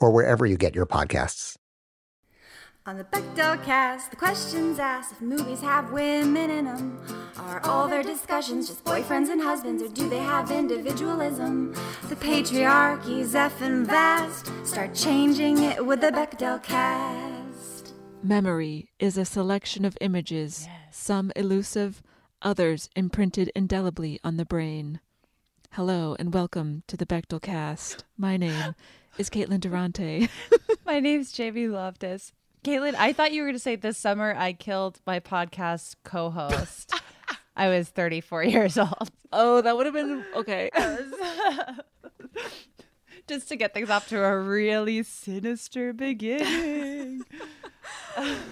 or wherever you get your podcasts. On the Bechdel cast, the questions asked if movies have women in them. Are all their discussions just boyfriends and husbands, or do they have individualism? The patriarchy's effing vast. Start changing it with the Bechdel cast. Memory is a selection of images, some elusive, others imprinted indelibly on the brain. Hello and welcome to the Bechdel cast. My name is Caitlin Durante. My name's Jamie Loftus. Caitlin, I thought you were going to say this summer I killed my podcast co host. I was 34 years old. oh, that would have been okay. Just to get things off to a really sinister beginning.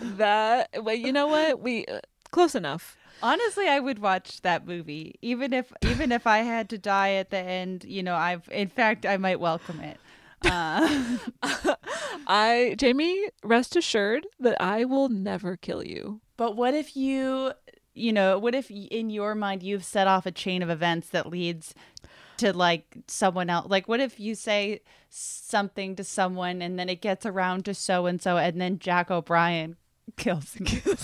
that well, you know what? We uh, close enough. Honestly, I would watch that movie even if even if I had to die at the end, you know, I've in fact I might welcome it. Uh, I Jamie, rest assured that I will never kill you. but what if you, you know, what if in your mind you've set off a chain of events that leads to like someone else? Like, what if you say something to someone and then it gets around to so and so, and then Jack O'Brien kills you?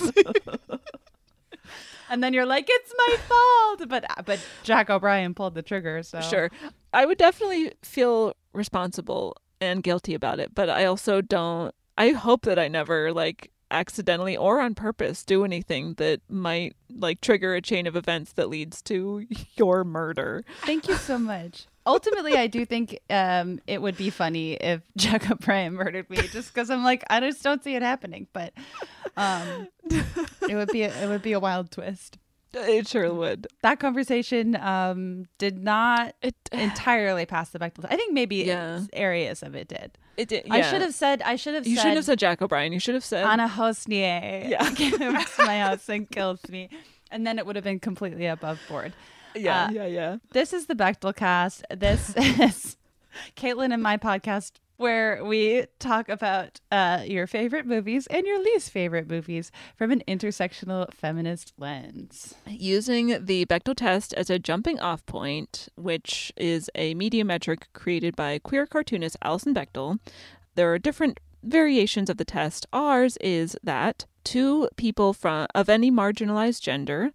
and then you're like, it's my fault, but but Jack O'Brien pulled the trigger. So Sure. I would definitely feel responsible and guilty about it, but I also don't I hope that I never like accidentally or on purpose do anything that might like trigger a chain of events that leads to your murder. Thank you so much. Ultimately, I do think um, it would be funny if Jack O'Brien murdered me, just because I'm like I just don't see it happening. But um, it would be a, it would be a wild twist. It sure would. That conversation um, did not It entirely pass the Bechdel. I think maybe Yeah. areas of it did. it did. I should have said. I should have. You said, shouldn't have said Jack O'Brien. You should have said Anna Hossnieh Yeah. comes to my house and kills me, and then it would have been completely above board. Yeah, uh, yeah, yeah. This is the Bechdel cast. This is Caitlin and my podcast where we talk about uh, your favorite movies and your least favorite movies from an intersectional feminist lens. using the Bechdel test as a jumping off point, which is a media metric created by queer cartoonist Alison Bechdel, There are different variations of the test. Ours is that two people from of any marginalized gender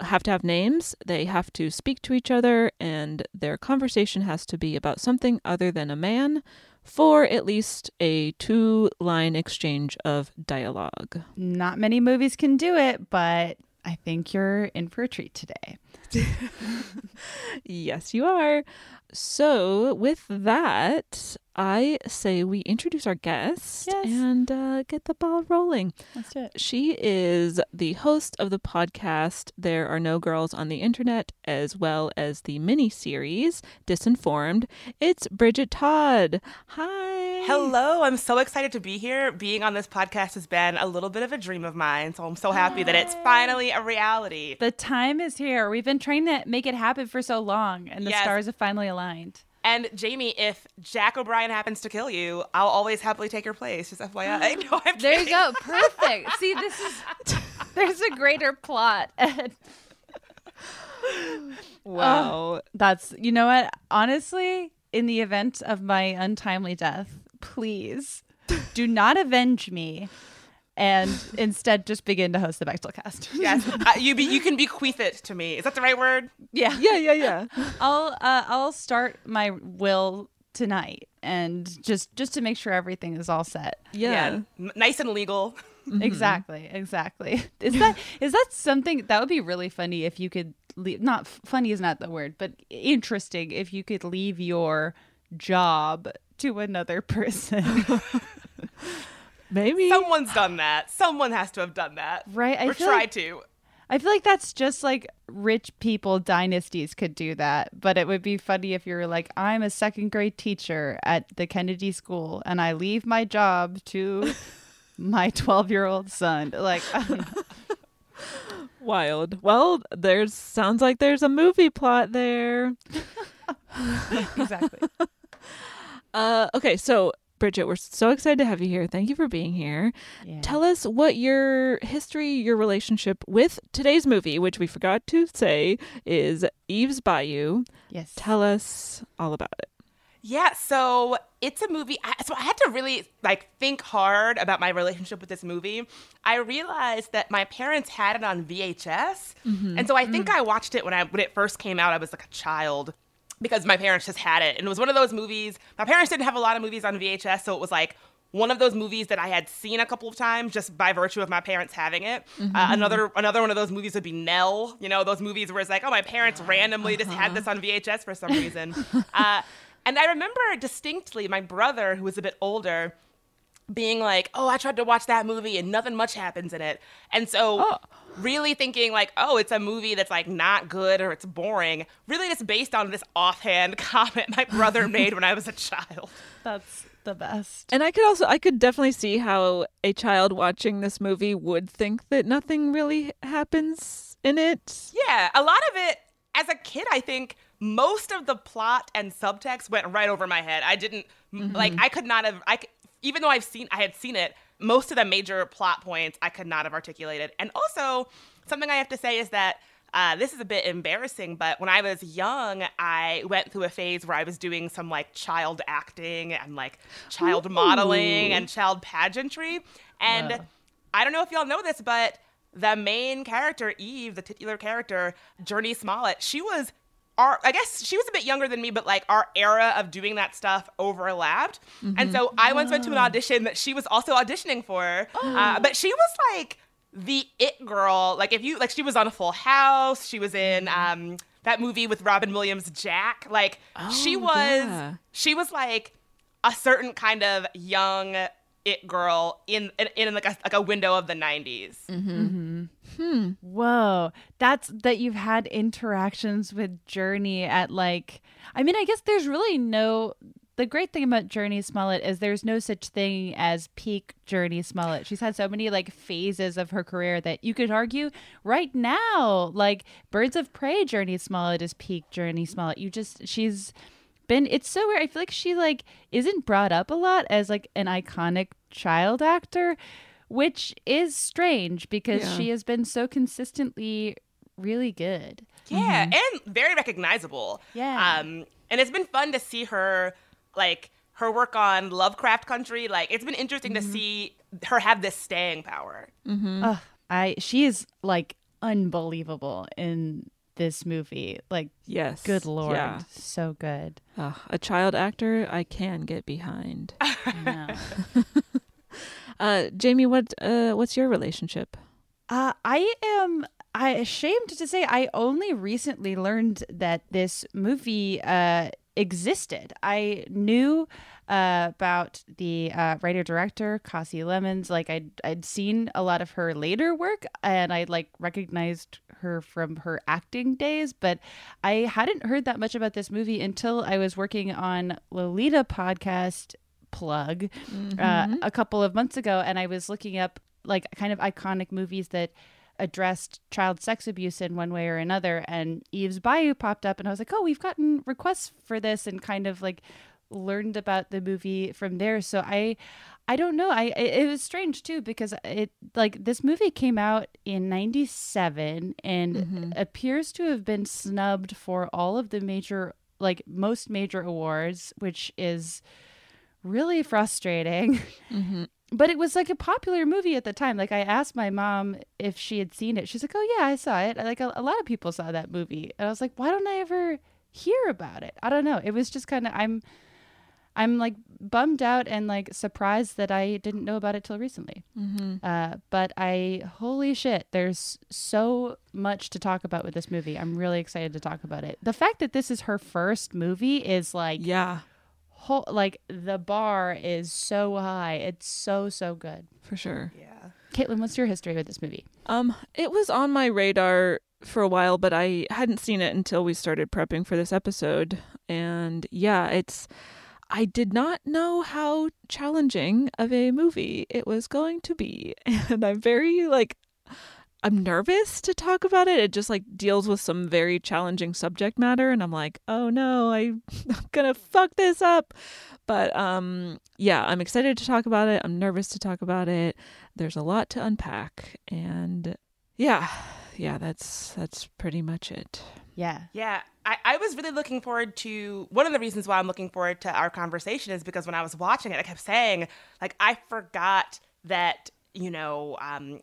have to have names, they have to speak to each other, and their conversation has to be about something other than a man for at least a two line exchange of dialogue. Not many movies can do it, but I think you're in for a treat today. Yes, you are. So, with that, I say we introduce our guest Yes. and uh, get the ball rolling. Let's do it. She is the host of the podcast There Are No Girls on the Internet, as well as the mini series Disinformed. It's Bridget Todd. Hi. Hello, I'm so excited to be here. Being on this podcast has been a little bit of a dream of mine, so I'm so happy that it's finally a reality. The time is here. We've been trying to make it happen for so long, and the Yes. stars have finally aligned. And Jamie, if Jack O'Brien happens to kill you, I'll always happily take your place. Just FYI. No, I'm There you go. Perfect. See, this is there's a greater plot. Wow. Oh, that's you know what? Honestly, in the event of my untimely death, please do not avenge me and instead just begin to host the Bechdel cast. Yes, uh, you be, you can bequeath it to me. Is that the right word? yeah. yeah, yeah, yeah. I'll uh, I'll start my will tonight and just just to make sure everything is all set. Yeah. N- nice and legal. Exactly, exactly. Is that is that something that would be really funny if you could leave, not funny is not the word, but interesting if you could leave your job to another person. Maybe. Someone's done that. Someone has to have done that. Right, I or feel tried like- to. I feel like that's just like rich people dynasties could do that, but it would be funny if you were like, I'm a second grade teacher at the Kennedy School and I leave my job to my 12 year old son. Like, I don't know. Wild. Well, there's sounds like there's a movie plot there. exactly. Uh, okay, so Bridget, we're so excited to have you here. Thank you for being here. Yeah. Tell us what your history, your relationship with today's movie, which we forgot to say is Eve's Bayou. Yes. Tell us all about it. Yeah, so it's a movie. I, so I had to really like think hard about my relationship with this movie. I realized that my parents had it on VHS, mm-hmm. and so I think mm. I watched it when I when it first came out. I was like a child because my parents just had it, and it was one of those movies. My parents didn't have a lot of movies on VHS, so it was like one of those movies that I had seen a couple of times just by virtue of my parents having it. Uh, another another one of those movies would be Nell. You know, those movies where it's like, oh, my parents randomly just had this on VHS for some reason. uh, and I remember distinctly my brother, who was a bit older, being like, "Oh, I tried to watch that movie and nothing much happens in it." And so really thinking like, "Oh, it's a movie that's like not good or it's boring." Really just based on this offhand comment my brother made when I was a child. That's the best. And I could also, I could definitely see how a child watching this movie would think that nothing really happens in it. Yeah, a lot of it as a kid, I think most of the plot and subtext went right over my head. I didn't m like mm-hmm. I could not have I even though I've seen I had seen it, most of the major plot points I could not have articulated. And also, something I have to say is that uh, this is a bit embarrassing, but when I was young, I went through a phase where I was doing some like child acting and like child modeling and child pageantry. And I don't know if y'all know this, but the main character, Eve, the titular character, Jurnee Smollett, she was our, I guess she was a bit younger than me, but like our era of doing that stuff overlapped. And so I once went to an audition that she was also auditioning for. Uh, but she was like the it girl. Like if you, like she was on a Full House. She was in um, that movie with Robin Williams, Jack. Like she Oh, was, yeah. she was like a certain kind of young it girl in in, in like a like a window of the 90s. Mm-hmm. Mm-hmm. Hmm. Whoa. That's that you've had interactions with Jurnee at like I mean, I guess there's really no the great thing about Jurnee Smollett is there's no such thing as peak Jurnee Smollett. She's had so many like phases of her career that you could argue right now, like Birds of Prey Jurnee Smollett is peak Jurnee Smollett. You just she's been it's so weird. I feel like she like isn't brought up a lot as like an iconic child actor, which is strange because Yeah. she has been so consistently really good. Yeah, mm-hmm. and very recognizable. Yeah. Um, and it's been fun to see her, like her work on Lovecraft Country. Like it's been interesting to mm-hmm. see her have this staying power. Mm-hmm. Ugh, I she is like unbelievable in this movie. Like Yes. good lord, Yeah. so good. Ugh, a child actor I can get behind. Uh, Jamie, what uh, what's your relationship? Uh, I am I ashamed to say I only recently learned that this movie uh, existed. I knew uh, about the uh, writer director Kasi Lemmons. Like I'd I'd seen a lot of her later work, and I like recognized her from her acting days, but I hadn't heard that much about this movie until I was working on Lolita podcast plug uh, a couple of months ago, and I was looking up like kind of iconic movies that addressed child sex abuse in one way or another and Eve's Bayou popped up and I was like, "Oh, we've gotten requests for this and kind of like learned about the movie from there." So I I don't know. I it, was strange too because it like this movie came out in 97 and mm-hmm. appears to have been snubbed for all of the major like most major awards, which is really frustrating. Mm-hmm. But it was like a popular movie at the time. Like I asked my mom if she had seen it. She's like, "Oh yeah, I saw it." Like a, a lot of people saw that movie, and I was like, "Why don't I ever hear about it?" I don't know. It was just kind of I'm, I'm like bummed out and like surprised that I didn't know about it till recently. Uh, but I holy shit, there's so much to talk about with this movie. I'm really excited to talk about it. The fact that this is her first movie is like Yeah, whole like the bar is so high. It's so so good. for sure. Yeah. Caitlin, what's your history with this movie? Um, it was on my radar for a while, but I hadn't seen it until we started prepping for this episode. And yeah, it's I did not know how challenging of a movie it was going to be. And I'm very like I'm nervous to talk about it. It just like deals with some very challenging subject matter and I'm like, "Oh no, I'm going to fuck this up." But um yeah, I'm excited to talk about it. I'm nervous to talk about it. There's a lot to unpack and yeah, yeah, that's that's pretty much it. Yeah. Yeah, I, I was really looking forward to one of the reasons why I'm looking forward to our conversation is because when I was watching it, I kept saying, like, I forgot that, you know, um,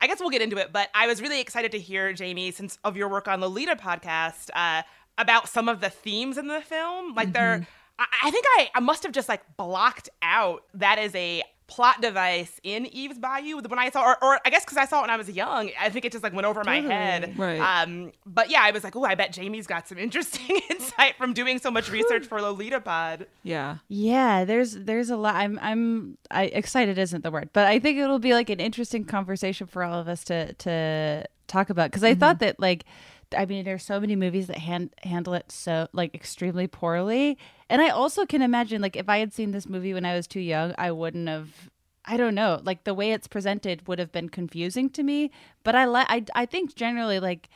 I guess we'll get into it, but I was really excited to hear, Jamie, since of your work on the Lolita podcast, uh, about some of the themes in the film. Like, they're, I, I think I, I must have just like blocked out that is a plot device in Eve's Bayou when I saw, or, or I guess because I saw it when I was young, I think it just like went over my head. Right. Um, but yeah, I was like, oh, I bet Jamie's got some interesting insight from doing so much research for Lolita Pod. Yeah. Yeah, there's there's a lot. I'm I'm I excited isn't the word, but I think it'll be like an interesting conversation for all of us to to talk about because I thought that like I mean there's so many movies that hand, handle it so like extremely poorly, and I also can imagine like if I had seen this movie when I was too young, I wouldn't have. I don't know, like the way it's presented would have been confusing to me. But I like I I think generally like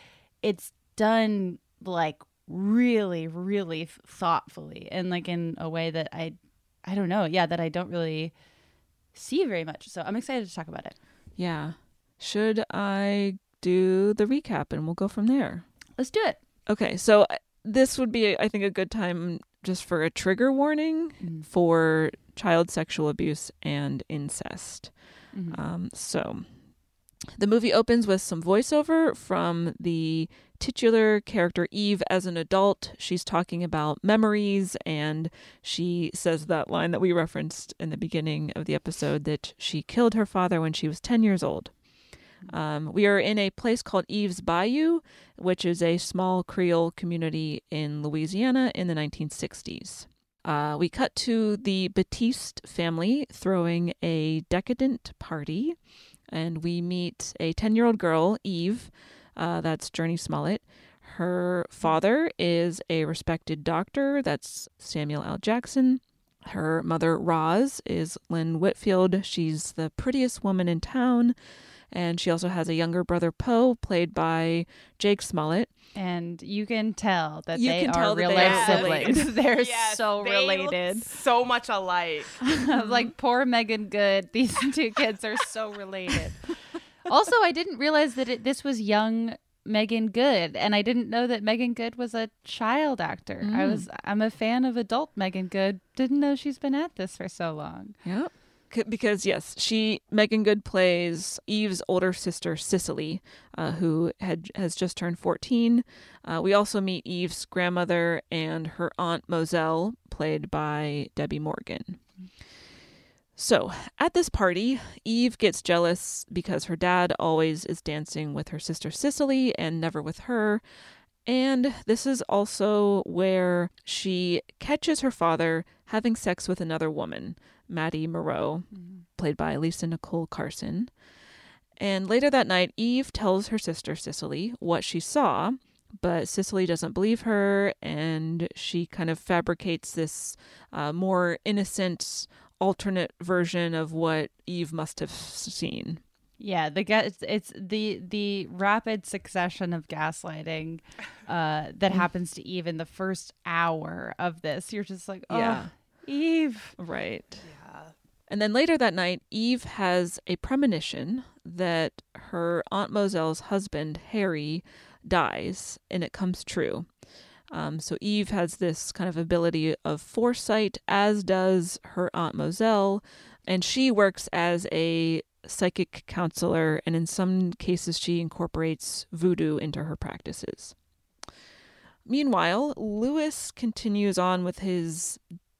it's done like really really thoughtfully and like in a way that I I don't know, yeah, that I don't really see very much. So I'm excited to talk about it. Yeah. Should I do the recap and we'll go from there? Let's do it. Okay, so uh, this would be, I think, a good time just for a trigger warning for child sexual abuse and incest. Um, so the movie opens with some voiceover from the titular character Eve as an adult. She's talking about memories and she says that line that we referenced in the beginning of the episode that she killed her father when she was 10 years old. Um, we are in a place called Eve's Bayou, which is a small Creole community in Louisiana in the 1960s. Uh, we cut to the Batiste family throwing a decadent party, and we meet a 10 year old girl, Eve. Uh, that's Jurnee Smollett. Her father is a respected doctor. That's Samuel L. Jackson. Her mother, Roz, is Lynn Whitfield. She's the prettiest woman in town. And she also has a younger brother, Poe, played by Jake Smollett. And you can tell that You they can are tell real life are siblings. related. They're Yes, so they look related. so much alike. like poor Meagan Good. These two kids are so related. also, I didn't realize that it, this was young Meagan Good, and I didn't know that Meagan Good was a child actor. I mm. was I'm a fan of adult Meagan Good. Didn't know she's been at this for so long. Yep. Because yes, she Meagan Good plays Eve's older sister Cicely, uh, who had has just turned fourteen. Uh, we also meet Eve's grandmother and her aunt Moselle, played by Debbie Morgan. So, at this party, Eve gets jealous because her dad always is dancing with her sister Cicely and never with her. And this is also where she catches her father having sex with another woman, Maddie Moreau, played by Lisa Nicole Carson. And later that night, Eve tells her sister Cicely what she saw, but Cicely doesn't believe her, and she kind of fabricates this uh, more innocent, alternate version of what Eve must have seen. Yeah, the ga- it's, it's the the rapid succession of gaslighting uh, that happens to Eve in the first hour of this. You're just like, oh, Yeah. Eve. Right. Yeah. And then later that night, Eve has a premonition that her Aunt Moselle's husband, Harry, dies, and it comes true. Um, so Eve has this kind of ability of foresight, as does her Aunt Moselle, and she works as a psychic counselor, and in some cases, she incorporates voodoo into her practices. Meanwhile, Lewis continues on with his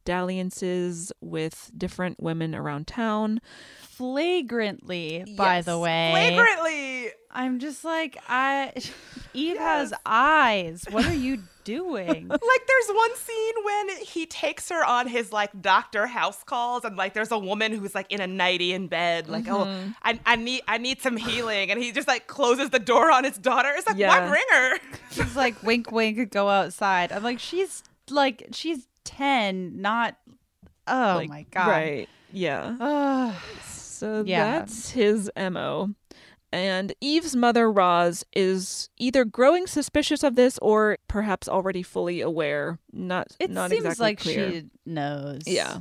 dalliances with different women around town. Flagrantly, by the way. Flagrantly. I'm just like, I. Eve has eyes. What are you doing? Like there's one scene when he takes her on his like doctor house calls and like there's a woman who's like in a nightie in bed like oh mm-hmm. I, I need I need some healing and he just like closes the door on his daughter it's like Yeah. why bring her She's like, wink, wink, go outside. I'm like, she's like, she's 10, not. Oh Like, my God. Right. Yeah. Ugh. So Yeah. that's his MO. And Eve's mother, Roz, is either growing suspicious of this or perhaps already fully aware. Not it not seems exactly like clear. she knows. Yeah.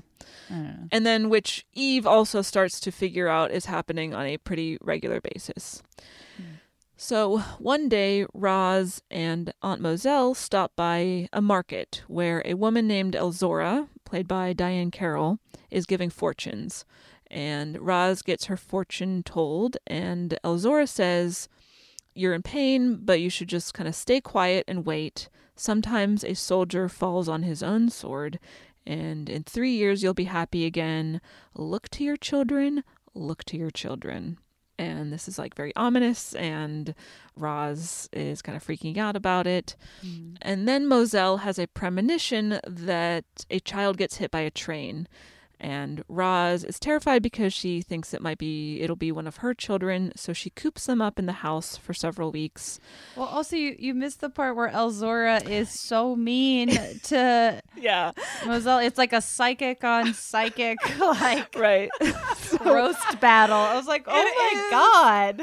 And then which Eve also starts to figure out is happening on a pretty regular basis. So one day, Roz and Aunt Moselle stop by a market where a woman named Elzora, played by Diahann Carroll, is giving fortunes. And Roz gets her fortune told, and Elzora says, You're in pain, but you should just kind of stay quiet and wait. Sometimes a soldier falls on his own sword, and in three years you'll be happy again. Look to your children, look to your children. And this is like very ominous, and Roz is kind of freaking out about it. Mm-hmm. And then Moselle has a premonition that a child gets hit by a train. And Roz is terrified because she thinks it might be it'll be one of her children, so she coops them up in the house for several weeks. Well, also, you, you missed the part where Elzora is so mean to Yeah. Moselle. It's like a psychic on psychic, like, Right. roast battle. I was like, oh It my is.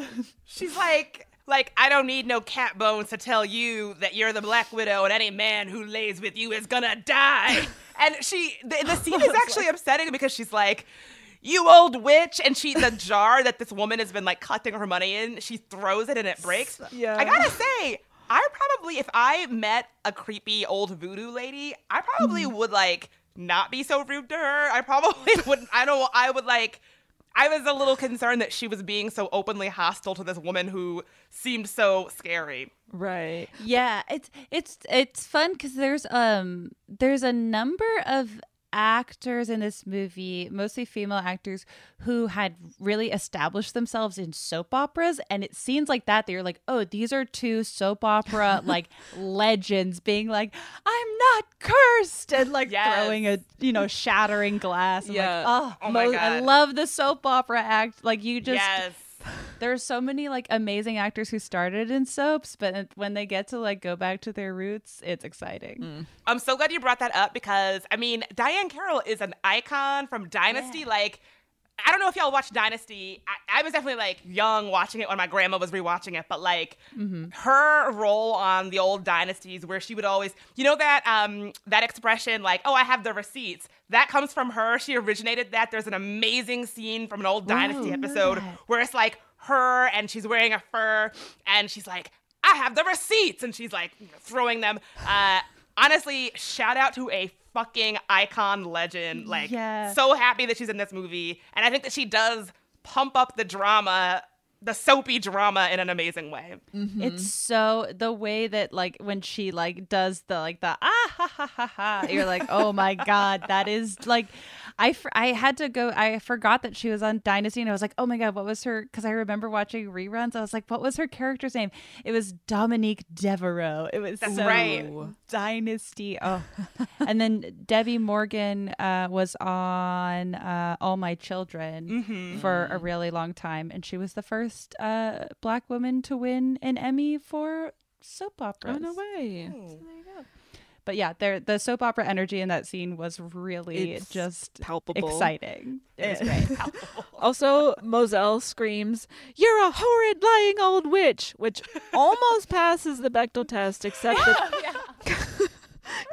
God. she's like like I don't need no cat bones to tell you that you're the Black Widow and any man who lays with you is gonna die. And she the, the scene is actually upsetting because she's like you old witch and she the jar that this woman has been like collecting her money in. She throws it and it breaks. Yeah. i gotta say i probably if i met a creepy old voodoo lady i probably would like not be so rude to her. I probably wouldn't i don't i would like I was a little concerned that she was being so openly hostile to this woman who seemed so scary. right. Yeah, it's it's it's fun because there's um there's a number of actors in this movie, mostly female actors, who had really established themselves in soap operas, and it seems like that they're like, oh, these are two soap opera like legends, being like, I'm not cursed, and like Yes. throwing a you know shattering glass. I'm Yeah. like, oh, Oh my Mo- I love the soap opera act. Like you just yes. There's so many like amazing actors who started in soaps, but when they get to like go back to their roots, it's exciting. Mm. I'm so glad you brought that up because I mean Diahann Carroll is an icon from Dynasty. Like I don't know if y'all watched Dynasty. I, I was definitely like young watching it when my grandma was rewatching it, but like her role on the old dynasties where she would always you know that um that expression like, oh I have the receipts. That comes from her. She originated that. There's an amazing scene from an old Dynasty episode where it's like her and she's wearing a fur and she's like, I have the receipts, and she's like throwing them. Uh, honestly, shout out to a fucking icon legend. Like, Yeah. so happy that she's in this movie, and I think that she does pump up the drama, the soapy drama, in an amazing way. It's so the way that like when she like does the like the ah ha ha ha ha, you're like, oh my god, that is like, I, fr- I had to go. I forgot that she was on Dynasty, and I was like, oh my god, what was her? Because I remember watching reruns. I was like, what was her character's name? It was Dominique Devereaux. It was That's so right. Dynasty. Oh, and then Debbie Morgan uh, was on uh, All My Children Mm-hmm. for a really long time, and she was the first uh, black woman to win an Emmy for soap operas. Oh no way. But yeah, there the soap opera energy in that scene was really It's just palpable. exciting. It was great. Also, Moselle screams, "You're a horrid lying old witch," which almost passes the Bechdel test, except that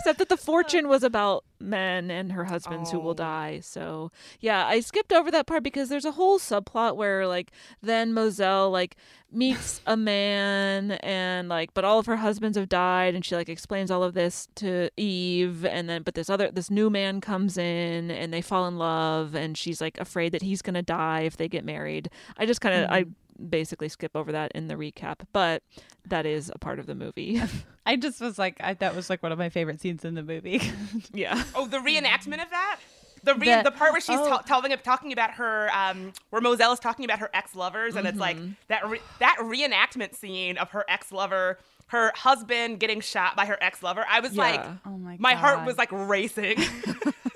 except that the fortune was about men and her husbands who will oh. die. So yeah, I skipped over that part because there's a whole subplot where like then Moselle like meets a man and like but all of her husbands have died and she like explains all of this to Eve and then but this other this new man comes in and they fall in love and she's like afraid that he's gonna die if they get married. I just kind of I mm-hmm. Basically skip over that in the recap, but that is a part of the movie. I just was like, I, that was like one of my favorite scenes in the movie. yeah. Oh, the reenactment of that? The re- The- the part where she's oh. ta- telling talking about her um where Moselle is talking about her ex lovers and it's like Mm-hmm. that re- that reenactment scene of her ex lover her husband getting shot by her ex lover I was like Oh my my heart was like racing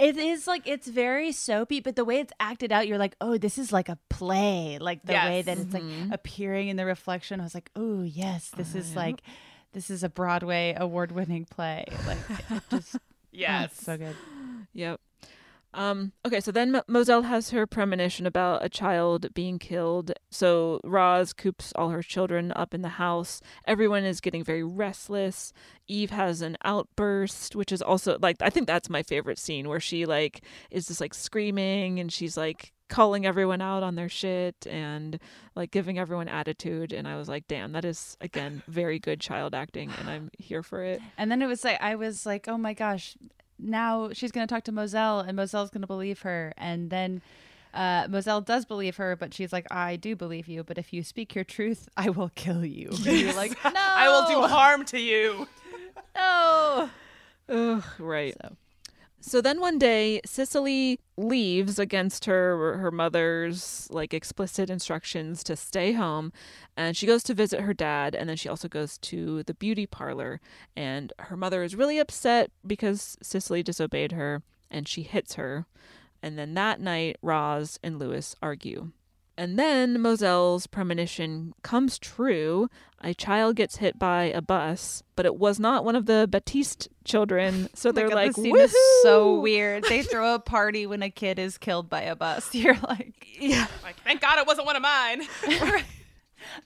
it is like it's very soapy, but the way it's acted out, you're like, oh, this is like a play. Like the way that it's like mm-hmm. appearing in the reflection. I was like, oh yes, this is like, this is a Broadway award-winning play. Like just, oh, yes it's so good. Yep. Um, okay, so then M- Moselle has her premonition about a child being killed. So Roz coops all her children up in the house. Everyone is getting very restless. Eve has an outburst, which is also like I think that's my favorite scene where she like is just like screaming and she's like calling everyone out on their shit and like giving everyone attitude and I was like, "Damn, that is again very good child acting and I'm here for it." And then it was like I was like, oh my gosh, now she's gonna talk to Moselle, and Moselle's gonna believe her, and then. Uh, Moselle does believe her, but she's like, I do believe you, but if you speak your truth, I will kill you. And you're like, no, I will do harm to you no. Ugh, right. So. So then one day, Cicely leaves against her her mother's like explicit instructions to stay home, and she goes to visit her dad, and then she also goes to the beauty parlor, and her mother is really upset because Cicely disobeyed her, and she hits her, and then that night, Roz and Lewis argue. And then Moselle's premonition comes true. A child gets hit by a bus, but it was not one of the Batiste children. So they're Oh God, like, the scene is so weird. They throw a party when a kid is killed by a bus. You're like, Yeah. like thank God it wasn't one of mine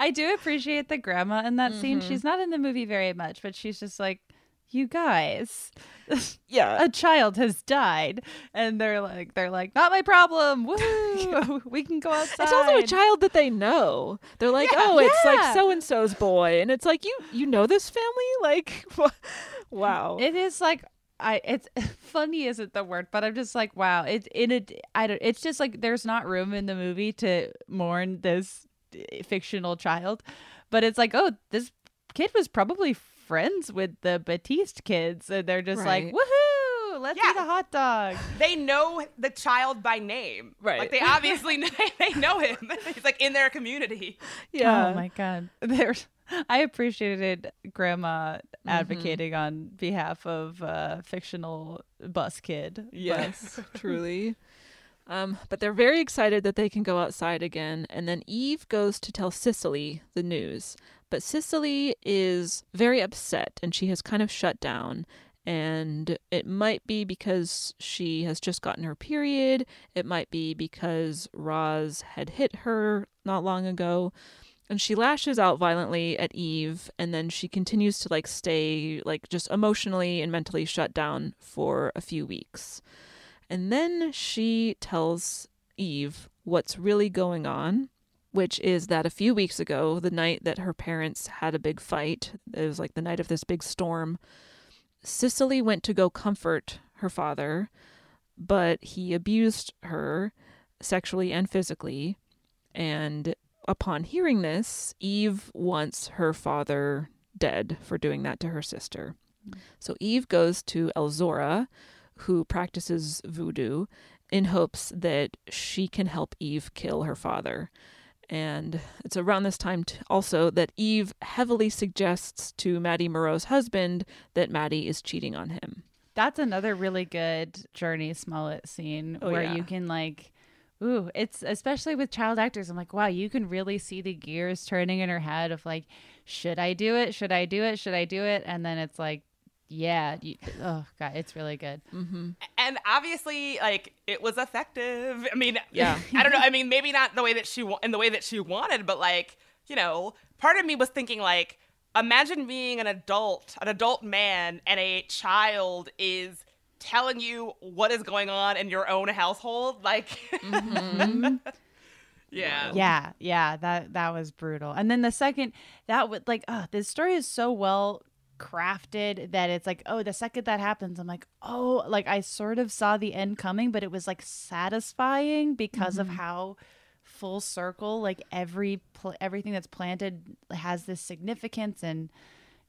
I do appreciate the grandma in that scene. Mm-hmm. She's not in the movie very much, but she's just like, you guys, Yeah. a child has died, and they're like, they're like, not my problem. Woo, we can go outside. It's also a child that they know. They're like, Yeah. oh, it's like so and so's boy, and it's like you you know this family, like, wow. It is like. I it's funny isn't the word, but I'm just like wow. It in a I don't. It's just like there's not room in the movie to mourn this eh, fictional child, but it's like oh this kid was probably friends with the Batiste kids, and they're just like Right. woohoo, let's Yeah. eat a hot dog. they know the child by name Right. like they obviously know, they know him he's like in their community yeah. Oh my god. There's I appreciated grandma Mm-hmm. advocating on behalf of uh fictional bus kid. but- Yes, truly. Um, but they're very excited that they can go outside again. And then Eve goes to tell Cicely the news. But Cicely is very upset and she has kind of shut down. And it might be because she has just gotten her period. It might be because Roz had hit her not long ago. And she lashes out violently at Eve, and then she continues to like stay like just emotionally and mentally shut down for a few weeks. And then she tells Eve what's really going on, which is that a few weeks ago, the night that her parents had a big fight, it was like the night of this big storm, Cicely went to go comfort her father, but he abused her sexually and physically. And upon hearing this, Eve wants her father dead for doing that to her sister. So Eve goes to Elzora, who practices voodoo in hopes that she can help Eve kill her father. And it's around this time t- also that Eve heavily suggests to Maddie Moreau's husband that Maddie is cheating on him. That's another really good Jurnee Smollett scene oh, where yeah. you can like ooh, it's especially with child actors. I'm like, wow, you can really see the gears turning in her head of like, should I do it? Should I do it? Should I do it? And then it's like, yeah, you, oh god, it's really good. Mm-hmm. And obviously, like it was effective. I mean, yeah, I don't know. I mean, maybe not the way that she wa- in the way that she wanted, but like you know, part of me was thinking like, imagine being an adult, an adult man, and a child is telling you what is going on in your own household. Like, mm-hmm. yeah, yeah, yeah. That that was brutal. And then the second that would like, oh, this story is so well crafted that it's like, oh, the second that happens, I'm like, oh, like I sort of saw the end coming, but it was like satisfying because mm-hmm. of how full circle like every pl- everything that's planted has this significance. And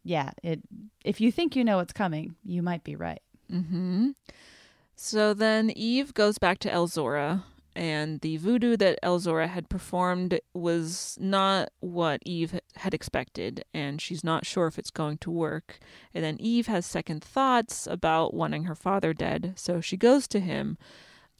yeah it if you think you know what's coming you might be right. Mm-hmm. So then eve goes back to elzora and the voodoo that Elzora had performed was not what Eve had expected, and she's not sure if it's going to work. And then Eve has second thoughts about wanting her father dead, so she goes to him,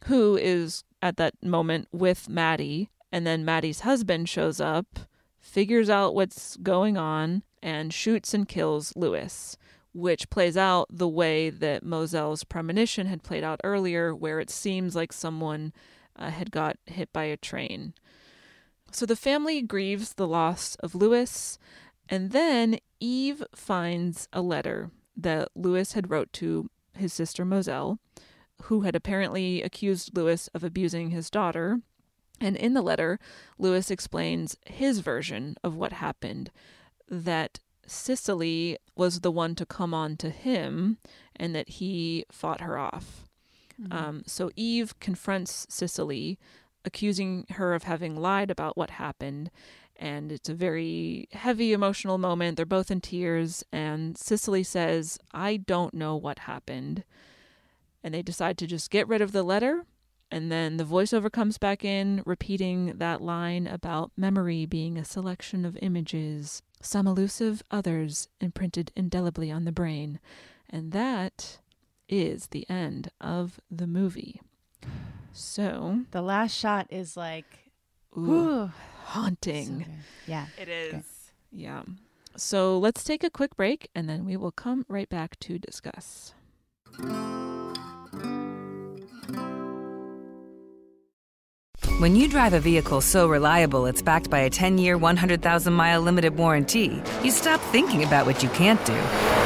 who is at that moment with Maddie, and then Maddie's husband shows up, figures out what's going on, and shoots and kills Lewis which plays out the way that Moselle's premonition had played out earlier, where it seems like someone uh, had got hit by a train. So the family grieves the loss of Lewis, and then Eve finds a letter that Lewis had wrote to his sister Moselle, who had apparently accused Lewis of abusing his daughter. And in the letter, Lewis explains his version of what happened that Cicely was the one to come on to him and that he fought her off. Mm-hmm. Um, so Eve confronts Cicely, accusing her of having lied about what happened. And it's a very heavy emotional moment. They're both in tears. And Cicely says, I don't know what happened. And they decide to just get rid of the letter. And then the voiceover comes back in, repeating that line about memory being a selection of images, some elusive, others imprinted indelibly on the brain. And that is the end of the movie. So the last shot is like ooh, haunting. So yeah. It is. Okay. Yeah. So let's take a quick break and then we will come right back to discuss. When you drive a vehicle so reliable it's backed by a 10 year, 100,000 mile limited warranty, you stop thinking about what you can't do and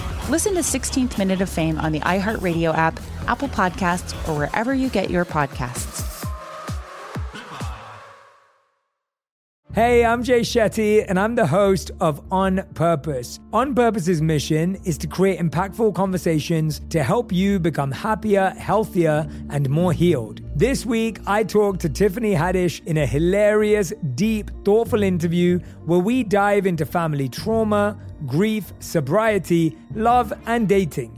Listen to 16th Minute of Fame on the iHeartRadio app, Apple Podcasts, or wherever you get your podcasts. Hey, I'm Jay Shetty, and I'm the host of On Purpose. On Purpose's mission is to create impactful conversations to help you become happier, healthier, and more healed. This week, I talked to Tiffany Haddish in a hilarious, deep, thoughtful interview where we dive into family trauma, grief, sobriety, love, and dating.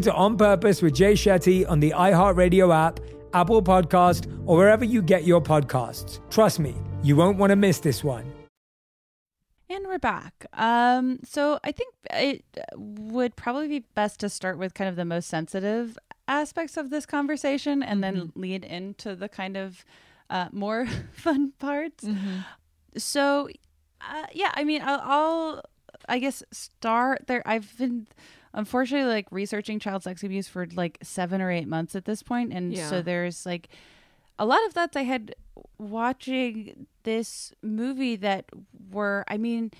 to On Purpose with Jay Shetty on the iHeartRadio app, Apple Podcast, or wherever you get your podcasts. Trust me, you won't want to miss this one. And we're back. Um, so I think it would probably be best to start with kind of the most sensitive aspects of this conversation and then Mm-hmm. lead into the kind of uh, more fun parts. Mm-hmm. So, uh, yeah, I mean, I'll, I'll, I guess, start there. I've been, unfortunately, like researching child sex abuse for like seven or eight months at this point, and Yeah. so there's like a lot of that I had watching this movie that were, I mean,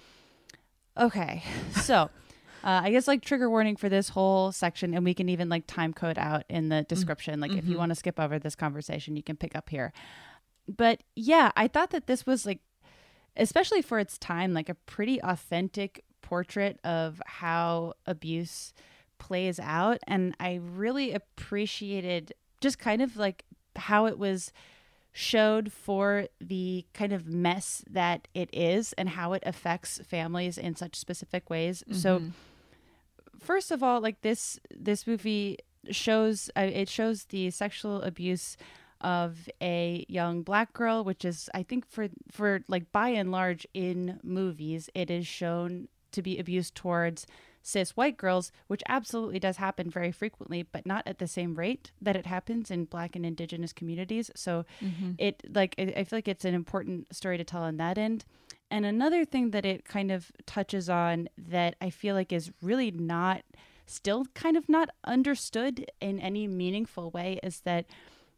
okay, so. Uh, I guess like trigger warning for this whole section, and we can even like time code out in the description. Like if you mhm. want to skip over this conversation, you can pick up here. But yeah, I thought that this was like, especially for its time, like a pretty authentic portrait of how abuse plays out. And I really appreciated just kind of like how it was showed for the kind of mess that it is and how it affects families in such specific ways. So Mhm. first of all, like this this movie shows uh, it shows the sexual abuse of a young black girl, which is I think for for like by and large in movies, it is shown to be abused towards cis white girls, which absolutely does happen very frequently, but not at the same rate that it happens in black and indigenous communities. So Mhm. it like I I feel like it's an important story to tell on that end. And another thing that it kind of touches on that I feel like is really not still kind of not understood in any meaningful way is that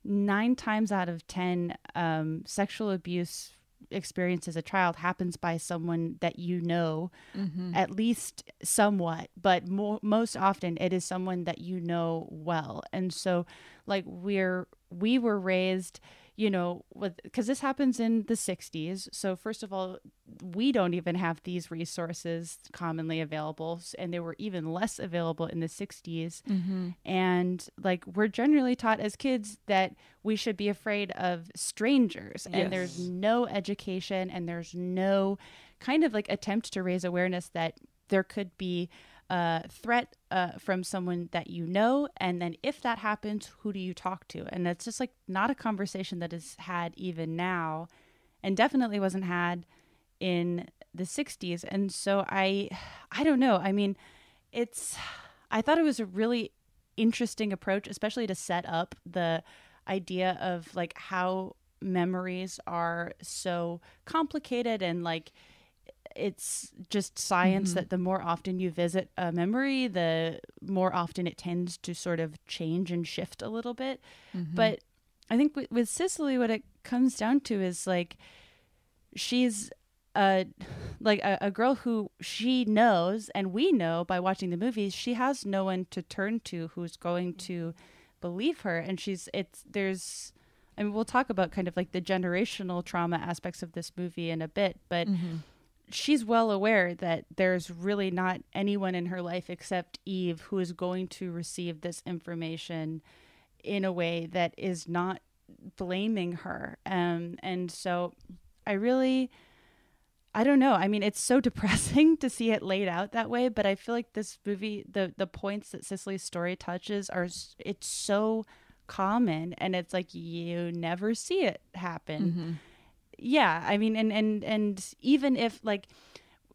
nine times out of ten um, sexual abuse experience as a child happens by someone that you know Mhm. at least somewhat but mo- most often it is someone that you know well and so like we're we were raised you know with because this happens in the 60s so first of all we don't even have these resources commonly available and they were even less available in the 60s Mhm. and like we're generally taught as kids that we should be afraid of strangers and there's no education and there's no kind of like attempt to raise awareness that there could be a threat uh, from someone that you know and then if that happens who do you talk to? And that's just like not a conversation that is had even now and definitely wasn't had in the 60s and so i i don't know. I mean it's i thought it was a really interesting approach especially to set up the idea of like how memories are so complicated and like it's just science Mhm. that the more often you visit a memory the more often it tends to sort of change and shift a little bit Mhm. but i think with, with cicely what it comes down to is like she's a like a, a girl who she knows and we know by watching the movies she has no one to turn to who's going to believe her and she's it's there's I mean we'll talk about kind of like the generational trauma aspects of this movie in a bit but Mhm. She's well aware that there's really not anyone in her life except Eve who is going to receive this information in a way that is not blaming her. Um, and so I really, I don't know. I mean, it's so depressing to see it laid out that way, but I feel like this movie, the the points that Cicely's story touches are, it's so common, and it's like you never see it happen Mhm. Yeah i mean and and and even if like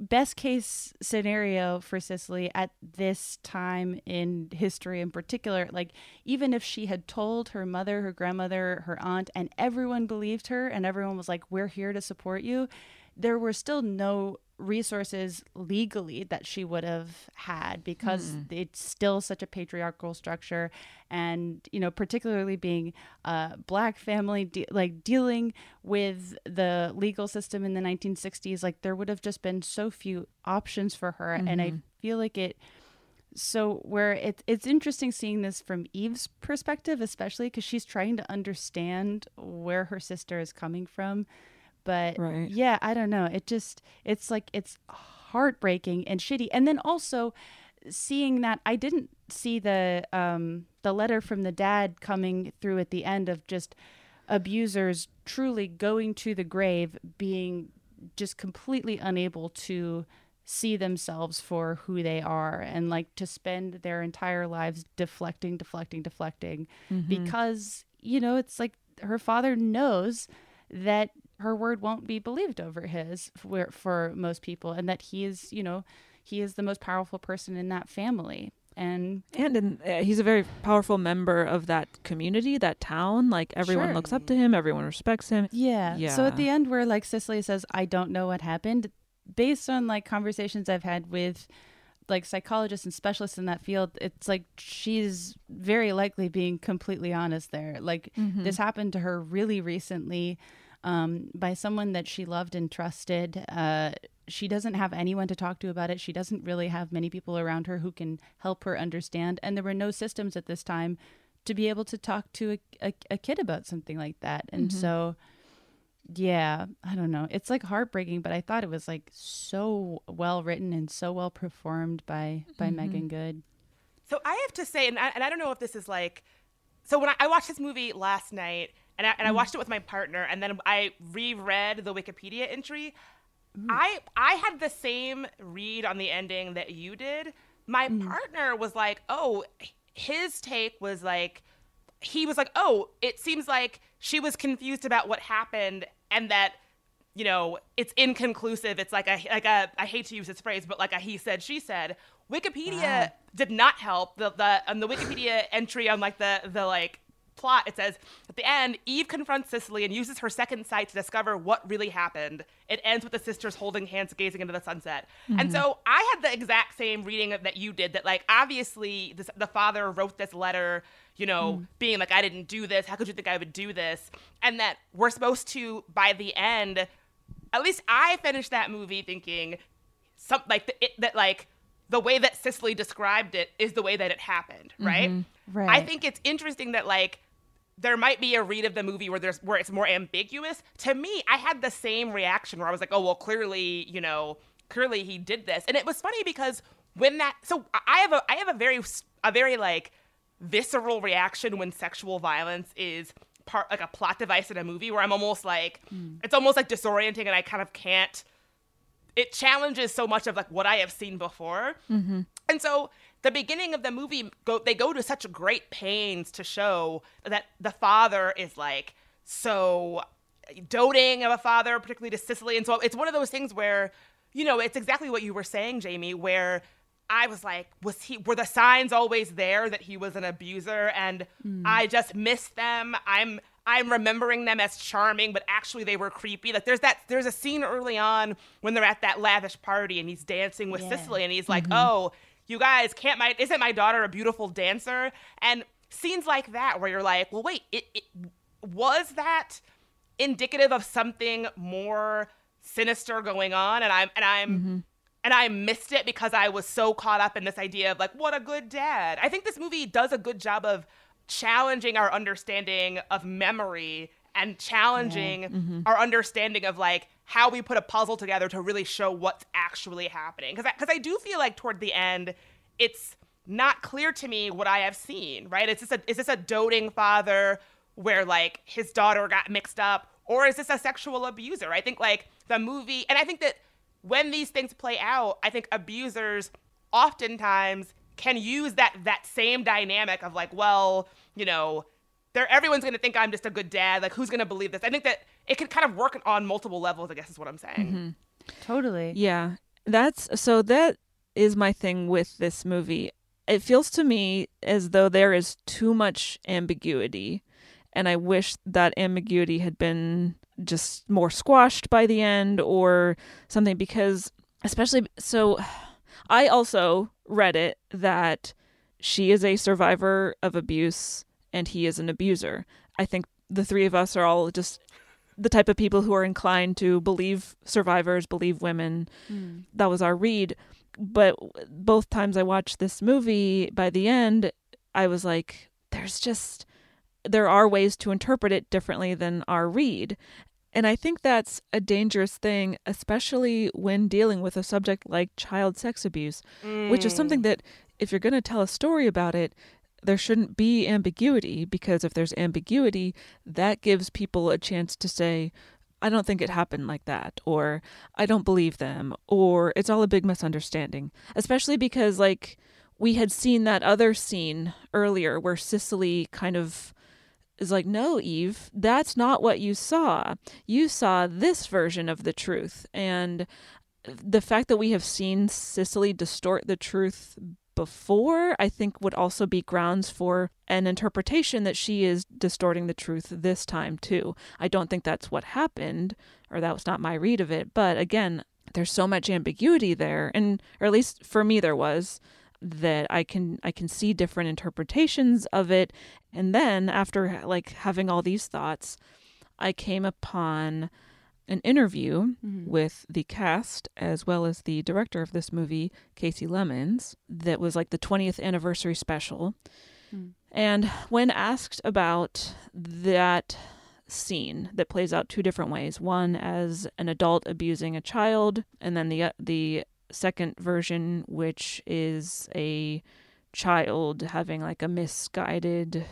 best case scenario for Cicely at this time in history in particular like even if she had told her mother her grandmother her aunt and everyone believed her and everyone was like we're here to support you there were still no resources legally that she would have had because Hmm. it's still such a patriarchal structure and you know particularly being a black family de- like dealing with the legal system in the 1960s like there would have just been so few options for her and i Mhm. feel like it so where it, it's interesting seeing this from Eve's perspective, especially because she's trying to understand where her sister is coming from. But Right. yeah, I don't know. It just it's like it's heartbreaking and shitty. And then also seeing that I didn't see the um the letter from the dad coming through at the end of just abusers truly going to the grave being just completely unable to see themselves for who they are and like to spend their entire lives deflecting deflecting deflecting Mhm. because you know it's like her father knows that her word won't be believed over his for, for most people and that he is you know he is the most powerful person in that family and and in, uh, he's a very powerful member of that community, that town. Like everyone Sure. looks up to him, everyone respects him. Yeah. Yeah. So at the end, where like Cicely says, I don't know what happened, based on like conversations I've had with like psychologists and specialists in that field, it's like she's very likely being completely honest there. Like Mhm. this happened to her really recently um, by someone that she loved and trusted. Uh, she doesn't have anyone to talk to about it. She doesn't really have many people around her who can help her understand. And there were no systems at this time to be able to talk to a, a, a kid about something like that. And Mhm. so, yeah, I don't know. It's like heartbreaking, but I thought it was like so well written and so well performed by by Mhm. Meagan Good. So I have to say, and I, and I don't know if this is like, so when I, I watched this movie last night, and I, and I Mm. watched it with my partner, and then I reread the Wikipedia entry. I I had the same read on the ending that you did. My partner was like, "Oh, his take was like." He was like, "Oh, it seems like she was confused about what happened, and that you know, it's inconclusive. It's like a like a I hate to use this phrase, but like a he said she said. Wikipedia did not help. The the on the Wikipedia entry on like the the like plot it says at the end Eve confronts Cicely and uses her second sight to discover what really happened. It ends with the sisters holding hands gazing into the sunset. And Mhm. so I had the exact same reading that you did that like obviously this, the father wrote this letter you know, being like, I didn't do this. How could you think I would do this? And that we're supposed to, by the end, at least I finished that movie thinking, some like the, it, that like the way that Cicely described it is the way that it happened, right? Mhm. I think it's interesting that like there might be a read of the movie where there's where it's more ambiguous. To me, I had the same reaction where I was like, oh well, clearly, you know, clearly he did this, and it was funny because when that so I- have a I have a very a very like visceral reaction when sexual violence is part like a plot device in a movie where I'm almost like it's almost like disorienting and I kind of can't it challenges so much of like what I have seen before. Mm-hmm. And so the beginning of the movie go they go to such great pains to show that the father is like so doting of a father, particularly to Cicely. And so it's one of those things where, you know, it's exactly what you were saying, Jamie, where I was like, was he were the signs always there that he was an abuser and Mm. I just missed them. I'm I'm remembering them as charming, but actually they were creepy. Like there's that there's a scene early on when they're at that lavish party and he's dancing with Yeah. Cicely and he's like, Mhm. "Oh, you guys can't my isn't my daughter a beautiful dancer?" And scenes like that where you're like, "Well, wait, it, it was that indicative of something more sinister going on?" And I'm and I'm and I missed it because I was so caught up in this idea of like, what a good dad. I think this movie does a good job of challenging our understanding of memory and challenging Mhm. our understanding of like how we put a puzzle together to really show what's actually happening. Because because I, do feel like toward the end, it's not clear to me what I have seen. Right? Is this a is this a doting father where like his daughter got mixed up, or is this a sexual abuser? I think like the movie, and I think that when these things play out, I think abusers oftentimes can use that that same dynamic of like, well, you know, there everyone's gonna think I'm just a good dad. Like, who's gonna believe this? I think that it could kind of work on multiple levels. I guess is what I'm saying. Mhm. Totally. Yeah. That's so that is my thing with this movie. It feels to me as though there is too much ambiguity and I wish that ambiguity had been just more squashed by the end or something because especially so I also read it that she is a survivor of abuse and he is an abuser. I think the three of us are all just the type of people who are inclined to believe survivors, believe women. Mm. That was our read. but both times I watched this movie, by the end, I was like, there's just, there are ways to interpret it differently than our read. And I think that's a dangerous thing, especially when dealing with a subject like child sex abuse, which is something that, if you're going to tell a story about it, there shouldn't be ambiguity because if there's ambiguity, that gives people a chance to say, I don't think it happened like that, or I don't believe them, or it's all a big misunderstanding. Especially because, like, we had seen that other scene earlier where Cicely kind of is like, No, Eve, that's not what you saw. You saw this version of the truth. And the fact that we have seen Cicely distort the truth before, I think would also be grounds for an interpretation that she is distorting the truth this time too. I don't think that's what happened, or that was not my read of it. But again, there's so much ambiguity there, and or at least for me there was that I can I can see different interpretations of it. And then after like having all these thoughts, I came upon an interview mm-hmm. with the cast as well as the director of this movie, Kasi Lemmons, that was like the 20th anniversary special. Mm. And when asked about that scene that plays out two different ways, one as an adult abusing a child, and then the uh, the second version which is a child having like a misguided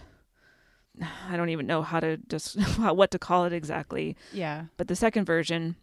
I don't even know how to just what to call it exactly. Yeah. But the second version,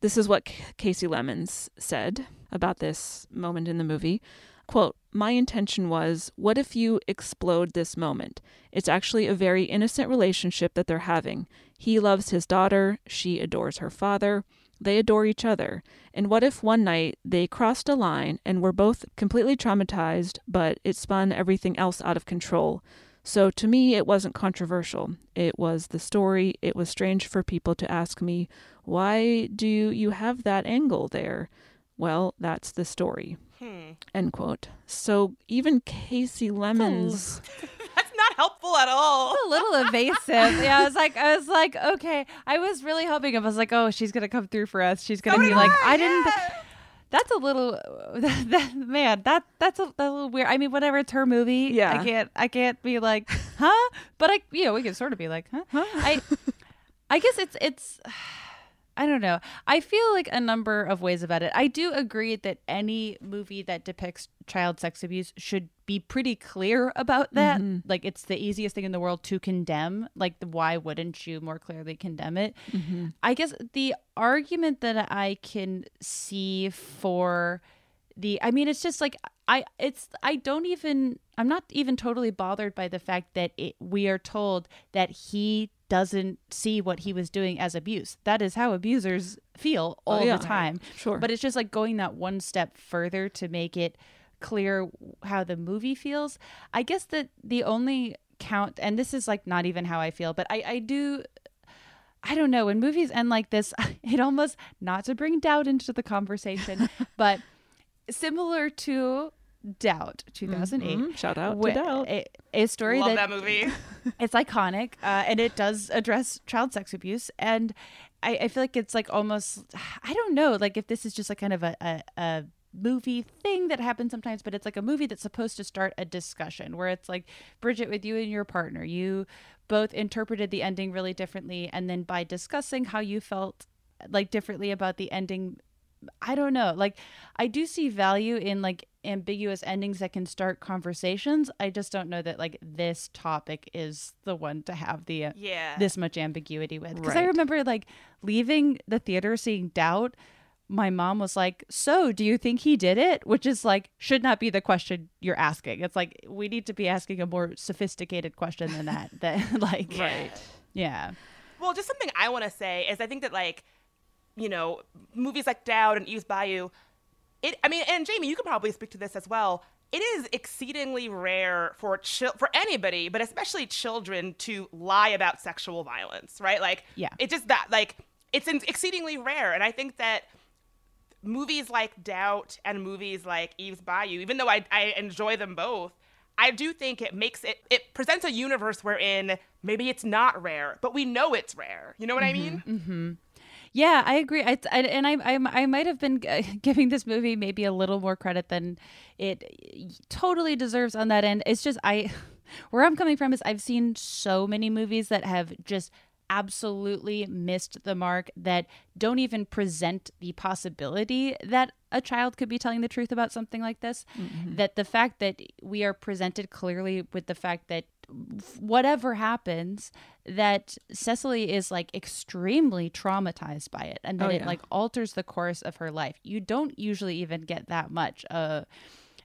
this is what Kasi Lemmons said about this moment in the movie. Quote, My intention was, what if you explode this moment? It's actually a very innocent relationship that they're having. He loves his daughter, she adores her father, they adore each other. And what if one night they crossed a line and were both completely traumatized, but it spun everything else out of control? So to me, it wasn't controversial. It was the story. It was strange for people to ask me, why do you have that angle there? Well, that's the story. Hmm. End quote. So even Kasi Lemmons. That's not helpful at all. a little evasive. Yeah, I was like, I was like, okay. I was really hoping. I was like, oh, she's gonna come through for us. She's gonna So be like, I, I didn't. th- that's a little, that, that- man. That that's a, that's a little weird. I mean, whatever. It's her movie. Yeah. I can't. I can't be like, huh? But I, you know, we can sort of be like, huh? I, I guess it's it's. I don't know. I feel like a number of ways about it. I do agree that any movie that depicts child sex abuse should be pretty clear about that. Mhm. Like it's the easiest thing in the world to condemn. Like why wouldn't you more clearly condemn it? Mhm. I guess the argument that I can see for the I mean it's just like I it's I don't even I'm not even totally bothered by the fact that it, we are told that he doesn't see what he was doing as abuse. That is how abusers feel Oh, all yeah. the time. Sure. But it's just like going that one step further to make it clear how the movie feels. I guess that the only count and this is like not even how I feel, but I I do I don't know. When movies end like this, it almost not to bring doubt into the conversation, but similar to Doubt, 2008. Mhm. Shout out to Doubt. A, a story Love that, that movie. it's iconic uh, and it does address child sex abuse. And I, I feel like it's like almost, I don't know, like if this is just like kind of a, a, a movie thing that happens sometimes, but it's like a movie that's supposed to start a discussion where it's like, Bridget, with you and your partner, you both interpreted the ending really differently. And then by discussing how you felt like differently about the ending, I don't know. Like, I do see value in like ambiguous endings that can start conversations. I just don't know that like this topic is the one to have the uh, Yeah. this much ambiguity with. Because I remember like leaving the theater seeing Doubt. My mom was like, "So, do you think he did it?" Which is like should not be the question you're asking. It's like we need to be asking a more sophisticated question than that. That like, Right. yeah, Well, just something I want to say is I think that like, you know, movies like Doubt and Eve's Bayou, it. I mean, and Jamie, you can probably speak to this as well. It is exceedingly rare for chil- for anybody, but especially children, to lie about sexual violence, right? Like, Yeah. it's just that like it's exceedingly rare, and I think that movies like Doubt and movies like Eve's Bayou, even though I, I enjoy them both, I do think it makes it it presents a universe wherein maybe it's not rare, but we know it's rare. You know what I mean? Mm-hmm. Yeah, I agree. I, I and I, I I might have been giving this movie maybe a little more credit than it totally deserves on that end. It's just I where I'm coming from is I've seen so many movies that have just absolutely missed the mark that don't even present the possibility that a child could be telling the truth about something like this. Mm-hmm. That the fact that we are presented clearly with the fact that whatever happens, that Cecily is like extremely traumatized by it and that oh, yeah. it like alters the course of her life. You don't usually even get that much. Uh,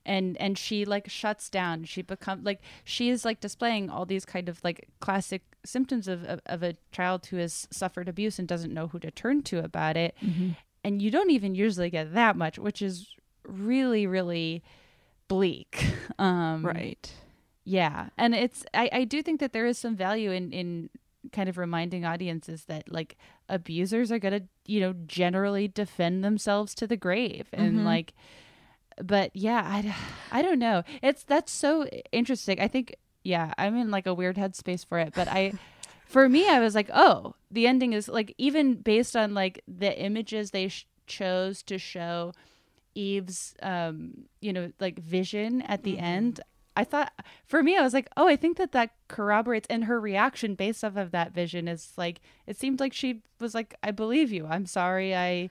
and and she like shuts down. She becomes like she is like displaying all these kind of like classic symptoms of, of, of a child who has suffered abuse and doesn't know who to turn to about it. Mm-hmm. and you don't even usually get that much which is really really bleak. Um right. yeah. And it's i i do think that there is some value in in kind of reminding audiences that like abusers are gonna you know generally defend themselves to the grave. And mm-hmm. like but yeah, I, I don't know. It's that's so interesting. I think yeah, I'm in like a weird headspace for it, but I for me I was like, "Oh, the ending is like even based on like the images they sh- chose to show Eve's um, you know, like vision at the mm-hmm. end, I thought for me, I was like, oh, I think that that corroborates, and her reaction based off of that vision is like, it seemed like she was like, I believe you. I'm sorry I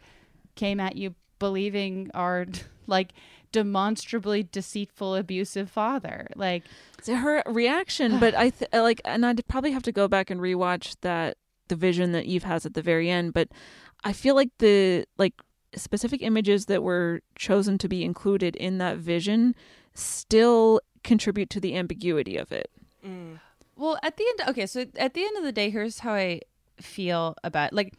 came at you believing our like demonstrably deceitful abusive father like her reaction but i th- like and i'd probably have to go back and rewatch that the vision that eve has at the very end but i feel like the like specific images that were chosen to be included in that vision still contribute to the ambiguity of it mm. well at the end okay so at the end of the day here's how i feel about like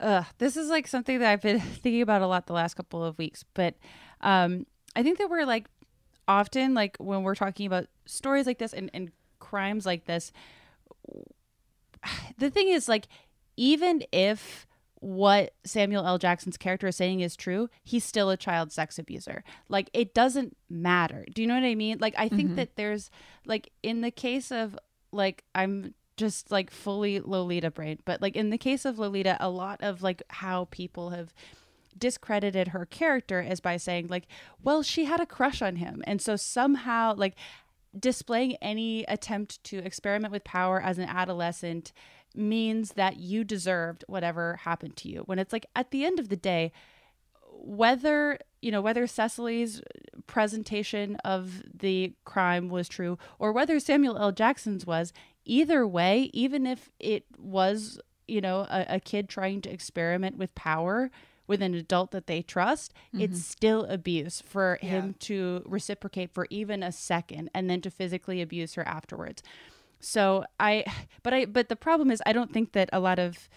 uh, this is like something that I've been thinking about a lot the last couple of weeks. But um, I think that we're like often like when we're talking about stories like this and, and crimes like this, the thing is like even if what Samuel L. Jackson's character is saying is true, he's still a child sex abuser. Like it doesn't matter. Do you know what I mean? Like I think mm-hmm. that there's like in the case of like I'm just like fully Lolita brain. But like in the case of Lolita, a lot of like how people have discredited her character is by saying like, well, she had a crush on him. And so somehow like displaying any attempt to experiment with power as an adolescent means that you deserved whatever happened to you. When it's like at the end of the day, whether you know whether Cecily's presentation of the crime was true or whether Samuel L. Jackson's was, either way, even if it was, you know, a, a kid trying to experiment with power with an adult that they trust, mm-hmm. it's still abuse for yeah. him to reciprocate for even a second and then to physically abuse her afterwards. So I, but I, but the problem is, I don't think that a lot of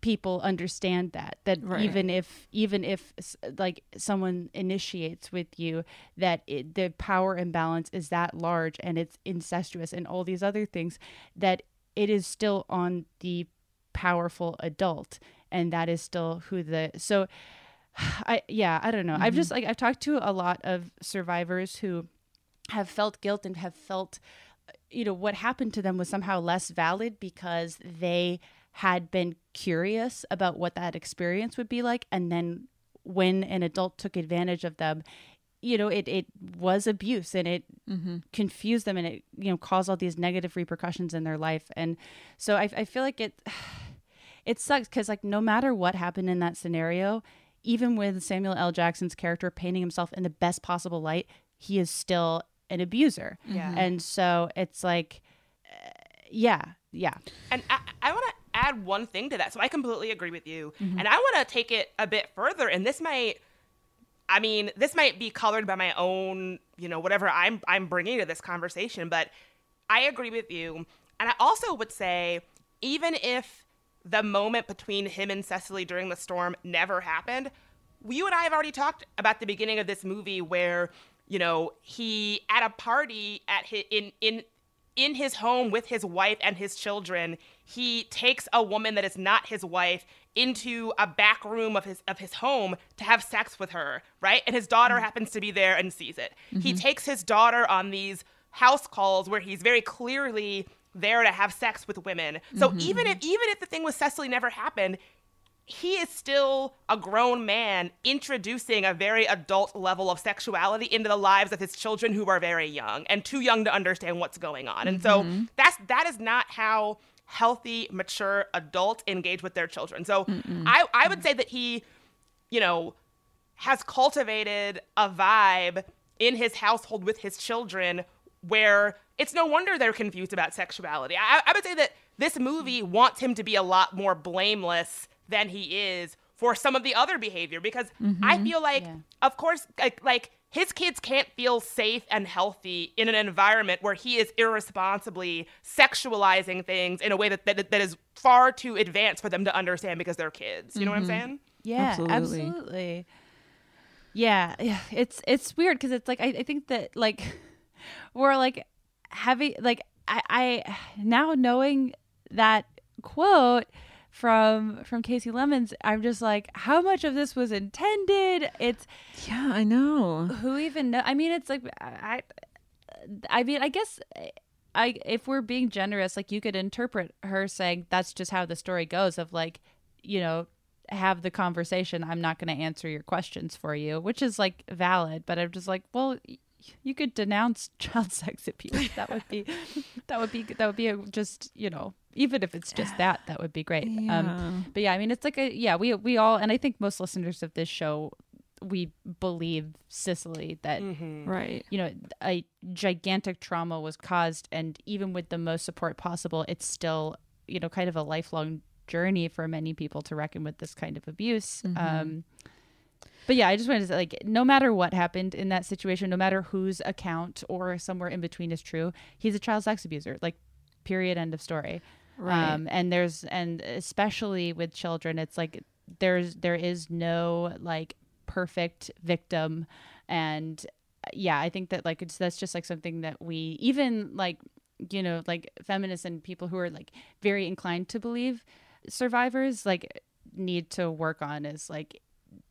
people understand that that right. even if even if like someone initiates with you that it, the power imbalance is that large and it's incestuous and all these other things that it is still on the powerful adult and that is still who the so i yeah i don't know mm-hmm. i've just like i've talked to a lot of survivors who have felt guilt and have felt you know what happened to them was somehow less valid because they had been curious about what that experience would be like and then when an adult took advantage of them you know it it was abuse and it mm-hmm. confused them and it you know caused all these negative repercussions in their life. And so i, I feel like it it sucks because like no matter what happened in that scenario even with samuel l. Jackson's character painting himself in the best possible light he is still an abuser. Yeah. And so it's like uh, yeah yeah. And i, I want to add one thing to that. So I completely agree with you. Mm-hmm. And I want to take it a bit further. And this might, I mean, this might be colored by my own, you know, whatever I'm, I'm bringing to this conversation. But I agree with you. And I also would say, even if the moment between him and Cecily during the storm never happened, you and I have already talked about the beginning of this movie where you know he at a party at his, in in in his home with his wife and his children, he takes a woman that is not his wife into a back room of his of his home to have sex with her, right? And his daughter mm-hmm. happens to be there and sees it. Mm-hmm. He takes his daughter on these house calls where he's very clearly there to have sex with women. So mm-hmm. even if even if the thing with Cecily never happened, he is still a grown man introducing a very adult level of sexuality into the lives of his children who are very young and too young to understand what's going on. And so Mhm. that's that is not how healthy, mature adult engage with their children. So Mm-mm. I I would say that he, you know, has cultivated a vibe in his household with his children where it's no wonder they're confused about sexuality. I, I would say that this movie wants him to be a lot more blameless than he is for some of the other behavior because I Mhm. feel like, of course, like, like his kids can't feel safe and healthy in an environment where he is irresponsibly sexualizing things in a way that, that, that is far too advanced for them to understand because they're kids. You know what I'm Mhm. saying? Yeah, Absolutely. absolutely. Yeah, yeah, it's it's weird because it's like I, I think that like we're like having like I, I now knowing that quote from from Kasi Lemmons, I'm just like, how much of this was intended? It's yeah, I know. Who even know? I mean, it's like I, I mean, I guess. I if we're being generous, like you could interpret her saying that's just how the story goes of like, you know, have the conversation. I'm not going to answer your questions for you, which is like valid, but I'm just like, well, y- you could denounce child sex abuse. That would be that would be that would be a, just, you know, even if it's just that, that would be great. Yeah. Um but yeah, I mean, it's like a yeah, we we all and I think most listeners of this show we believe Cicely that Right. you know a gigantic trauma was caused and even with the most support possible it's still you know kind of a lifelong journey for many people to reckon with this kind of abuse Mhm. um but yeah i just wanted to say like no matter what happened in that situation no matter whose account or somewhere in between is true he's a child sex abuser like period end of story Right. um and there's and especially with children it's like there's there is no like perfect victim and yeah i think that like it's that's just like something that we even like you know like feminists and people who are like very inclined to believe survivors like need to work on is like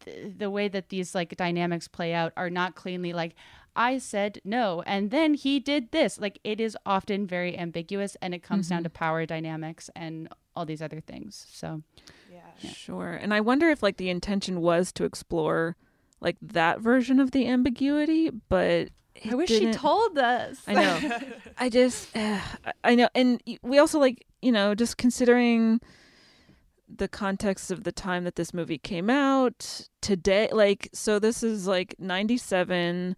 the, the way that these like dynamics play out are not cleanly like I said no and then he did this like it is often very ambiguous and it comes down Mhm. to power dynamics and all these other things so Yeah. Sure. And I wonder if like the intention was to explore like that version of the ambiguity, but I wish she didn't- told us I know. I just uh, I know and we also like, you know, just considering the context of the time that this movie came out today like so this is like 97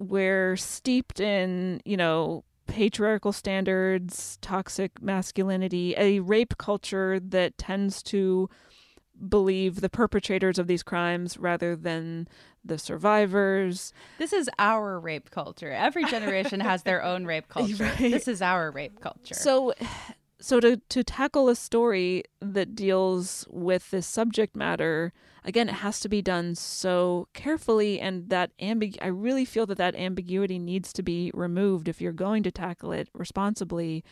we're steeped in you know patriarchal standards toxic masculinity a rape culture that tends to believe the perpetrators of these crimes rather than the survivors. This is our rape culture. Every generation has their own rape culture. Right. this is our rape culture. So, so to to tackle a story that deals with this subject matter, again, it has to be done so carefully, and that ambig. I really feel that that ambiguity needs to be removed if you're going to tackle it responsibly.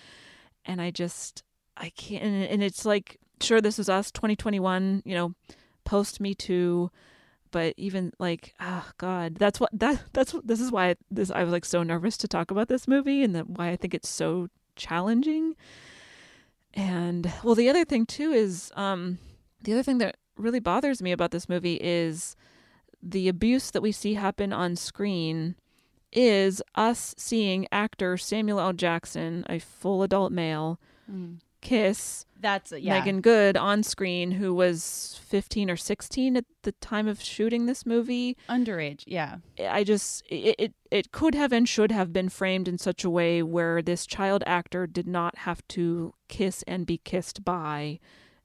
And I just, I can't. And, it's like, sure, this is us, 2021. You know, post Me Too. But even like, oh God, that's what that that's this is why this I was like so nervous to talk about this movie, and that why I think it's so challenging. And well, the other thing too is um, the other thing that really bothers me about this movie is the abuse that we see happen on screen is us seeing actor Samuel L. Jackson, a full adult male, Mm. Kiss That's yeah. Meagan Good on screen, who was 15 or 16 at the time of shooting this movie. underage yeah I just it, it it could have and should have been framed in such a way where this child actor did not have to kiss and be kissed by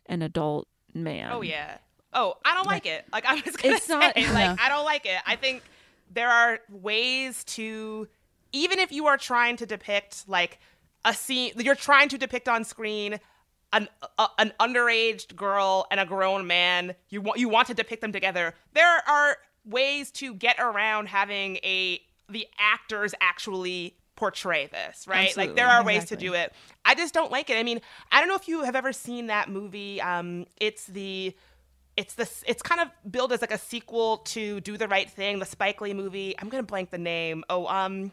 an adult man. Oh yeah. Oh, I don't like it. Like I was gonna It's say, not- like Yeah. I don't like it. I think there are ways to, even if you are trying to depict like a scene, you're trying to depict on screen an a, an underage girl and a grown man. You want you want to depict them together. There are ways to get around having a the actors actually portray this, right? Like there Absolutely. are ways to do it. I just don't like it. I mean, I don't know if you have ever seen that movie. Um, it's the it's the it's kind of billed as like a sequel to Do the Right Thing, the Spike Lee movie. I'm gonna blank the name. Oh, um,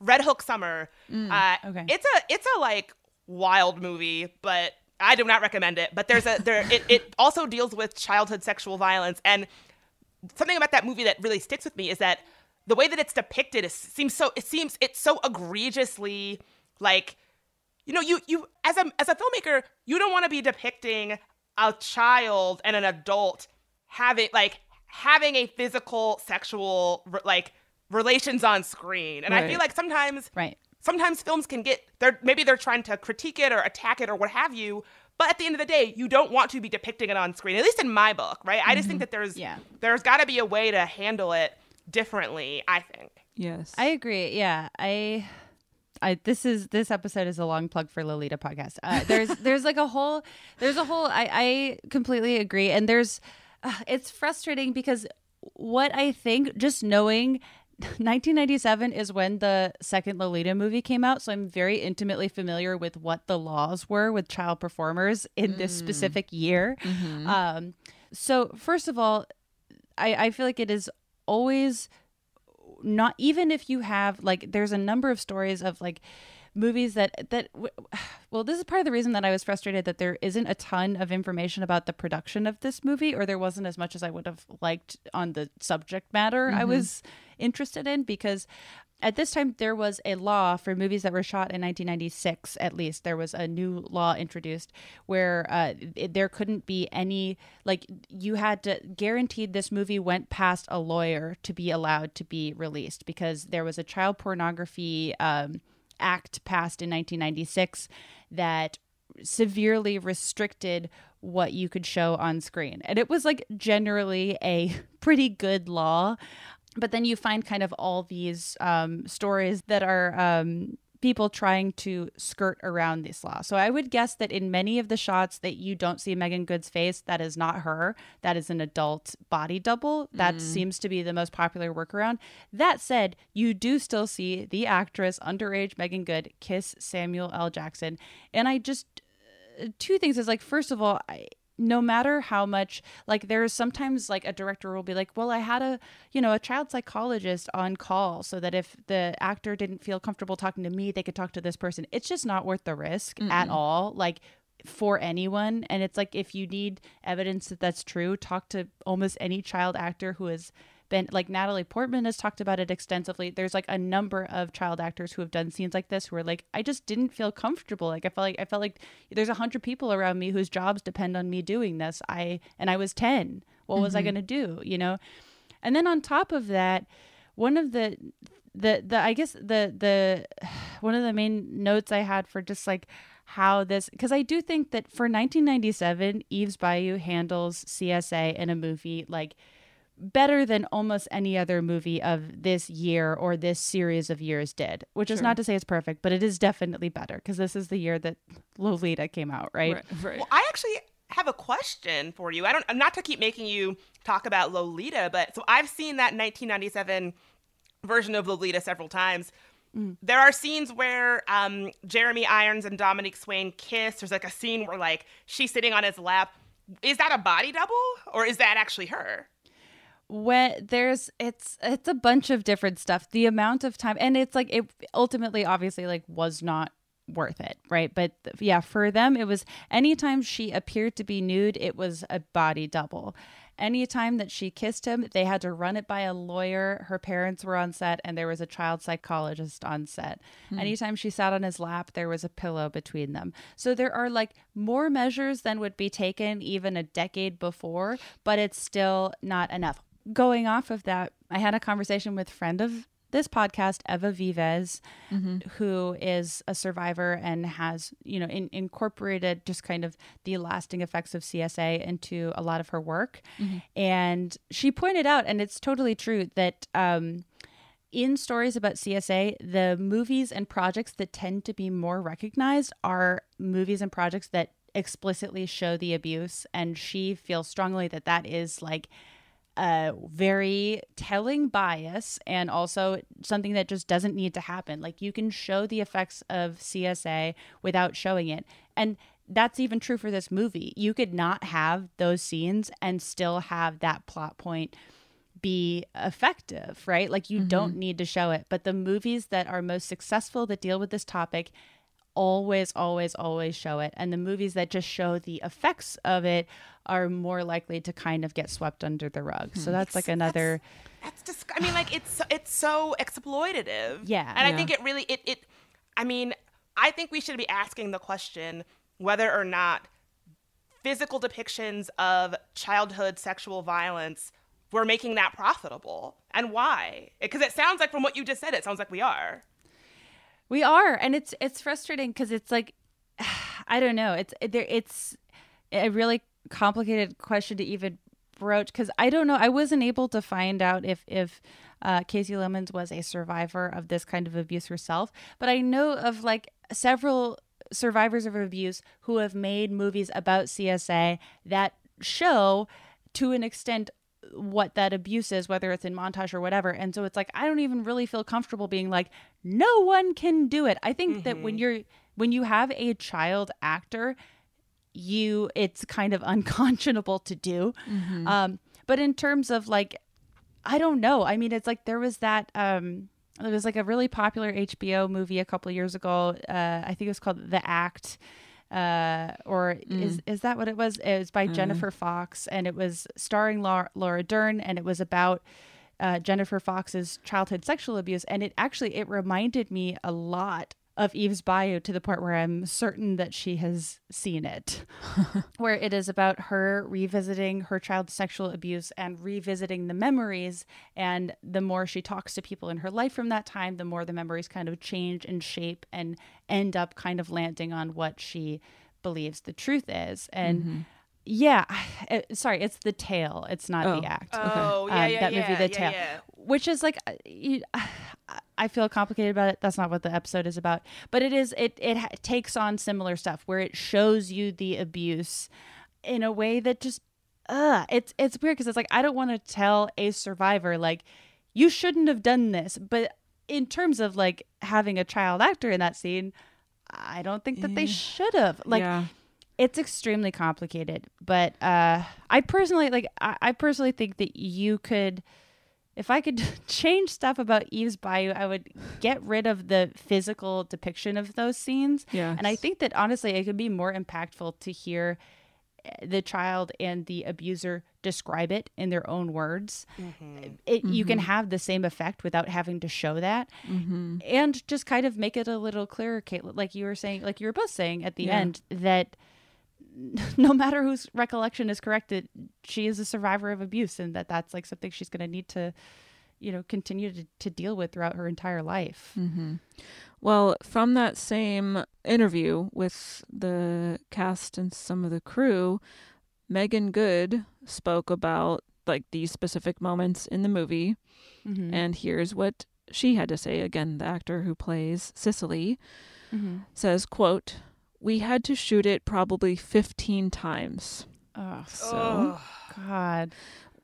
Red Hook Summer. Mm, uh, okay. It's a it's a like wild movie, but I do not recommend it, but there's a there it, it also deals with childhood sexual violence and something about that movie that really sticks with me is that the way that it's depicted is, seems so it seems it's so egregiously like you know you you as a as a filmmaker you don't want to be depicting a child and an adult having like having a physical sexual like relations on screen and i feel like sometimes Right. sometimes films can get they're maybe they're trying to critique it or attack it or what have you but at the end of the day you don't want to be depicting it on screen at least in my book right i just think that there's Yeah. there's got to be a way to handle it differently i think Yes. I agree. Yeah, I, I this is this episode is a long plug for Lolita podcast. Uh, there's there's like a whole there's a whole I I completely agree, and there's uh, it's frustrating because what I think just knowing. 1997 is when the second Lolita movie came out, so I'm very intimately familiar with what the laws were with child performers in this specific year. Um, so first of all, I, I feel like it is always not even if you have like there's a number of stories of like movies that that well this is part of the reason that I was frustrated that there isn't a ton of information about the production of this movie or there wasn't as much as I would have liked on the subject matter I was interested in because at this time there was a law for movies that were shot in 1996 at least. There was a new law introduced where uh, it, there couldn't be any like you had to guaranteed this movie went past a lawyer to be allowed to be released because there was a child pornography um, act passed in 1996 that severely restricted what you could show on screen. And it was like generally a pretty good law. But then you find kind of all these um, stories that are um, people trying to skirt around this law. So I would guess that in many of the shots that you don't see Meagan Good's face, that is not her. That is an adult body double. That mm. seems to be the most popular workaround. That said, you do still see the actress, underage Meagan Good, kiss Samuel L. Jackson. And I just uh, two things is like first of all I, no matter how much like there's sometimes like a director will be like well i had a you know a child psychologist on call so that if the actor didn't feel comfortable talking to me they could talk to this person. It's just not worth the risk at all like for anyone. And it's like if you need evidence that that's true talk to almost any child actor who has been like Natalie Portman has talked about it extensively. There's like a number of child actors who have done scenes like this who are like, I just didn't feel comfortable. Like I felt like I felt like there's a hundred people around me whose jobs depend on me doing this. I and I was ten. What was I mm-hmm. gonna do? You know? And then on top of that, one of the the the I guess the the one of the main notes I had for just like how this because I do think that for 1997, Eve's Bayou handles CSA in a movie like better than almost any other movie of this year or this series of years did. Which is not to say it's perfect, but it is definitely better because this is the year that Lolita came out, right? Right. right. Well, I actually have a question for you. I don't not to keep making you talk about Lolita, but so I've seen that 1997 version of Lolita several times. There are scenes where um, Jeremy Irons and Dominique Swain kiss. There's like a scene where like she's sitting on his lap. Is that a body double or is that actually her? When there's it's it's a bunch of different stuff. The amount of time and it's like it ultimately obviously like was not worth it right? But yeah for them it was anytime she appeared to be nude it was a body double. Anytime that she kissed him they had to run it by a lawyer. Her parents were on set and there was a child psychologist on set. Hmm. Anytime she sat on his lap there was a pillow between them. So there are like more measures than would be taken even a decade before but it's still not enough going off of that, I had a conversation with friend of this podcast, Eva Vives, who is a survivor and has, you know, in, incorporated just kind of the lasting effects of CSA into a lot of her work. And she pointed out, and it's totally true, that um, in stories about CSA, the movies and projects that tend to be more recognized are movies and projects that explicitly show the abuse. And she feels strongly that that is like a very telling bias and also something that just doesn't need to happen. Like you can show the effects of CSA without showing it. And that's even true for this movie. You could not have those scenes and still have that plot point be effective, right? Like you don't mm-hmm. need to show it. But the movies that are most successful that deal with this topic always, always, always show it. And the movies that just show the effects of it are more likely to kind of get swept under the rug. So hmm. that's like another. That's just. I mean, like it's it's so exploitative. Yeah. and I think it really it it. I mean, I think we should be asking the question whether or not physical depictions of childhood sexual violence were making that profitable and why because it sounds like from what you just said it sounds like we are We are, and it's it's frustrating because it's like I don't know. It's there. It's a really complicated question to even broach because I don't know. I wasn't able to find out if if uh, Kasi Lemmons was a survivor of this kind of abuse herself, but I know of like several survivors of abuse who have made movies about CSA that show to an extent what that abuse is, whether it's in montage or whatever. And so it's like I don't even really feel comfortable being like, no one can do it. I think that when you're when you have a child actor, you it's kind of unconscionable to do. Um, but in terms of like, I don't know. I mean, it's like there was that. Um, there was like a really popular HBO movie a couple years ago. Uh, I think it was called The Act uh or is is that what it was? It was by jennifer fox and it was starring laura, laura dern and it was about uh, jennifer fox's childhood sexual abuse and it actually it reminded me a lot of eve's bayou to the point where i'm certain that she has seen it. Where it is about her revisiting her child's sexual abuse and revisiting the memories. And the more she talks to people in her life from that time the more the memories kind of change and shape and end up kind of landing on what she believes the truth is. And yeah it- sorry it's the tale. It's not Oh, the act. Oh yeah Um, yeah that yeah, movie the yeah, tale. yeah. Which is like uh, you, I feel complicated about it. That's not what the episode is about, but it is. It it ha- takes on similar stuff where it shows you the abuse in a way that just, uh, it's it's weird because it's like I don't want to tell a survivor like you shouldn't have done this, but in terms of like having a child actor in that scene, I don't think that they should have. Like Yeah. it's extremely complicated but uh i personally like I, I personally think that you could if i could change stuff about eve's bayou i would get rid of the physical depiction of those scenes. Yes. and i think that honestly it could be more impactful to hear eh, the child and the abuser describe it in their own words. Mm-hmm. Eh, it, you can mm-hmm. have the same effect without having to show that. Mm-hmm. And just kind of make it a little clearer Kate, like you were saying like you were both saying at the Yeah. end that no matter whose recollection is correct that she is a survivor of abuse and that that's like something she's going to need to you know continue to, to deal with throughout her entire life Well, from that same interview with the cast and some of the crew, Meagan Good spoke about like these specific moments in the movie. Mm-hmm. And here's what she had to say again, the actor who plays Cisely Mm-hmm. says, quote, "We had to shoot it probably 15 times. oh So, god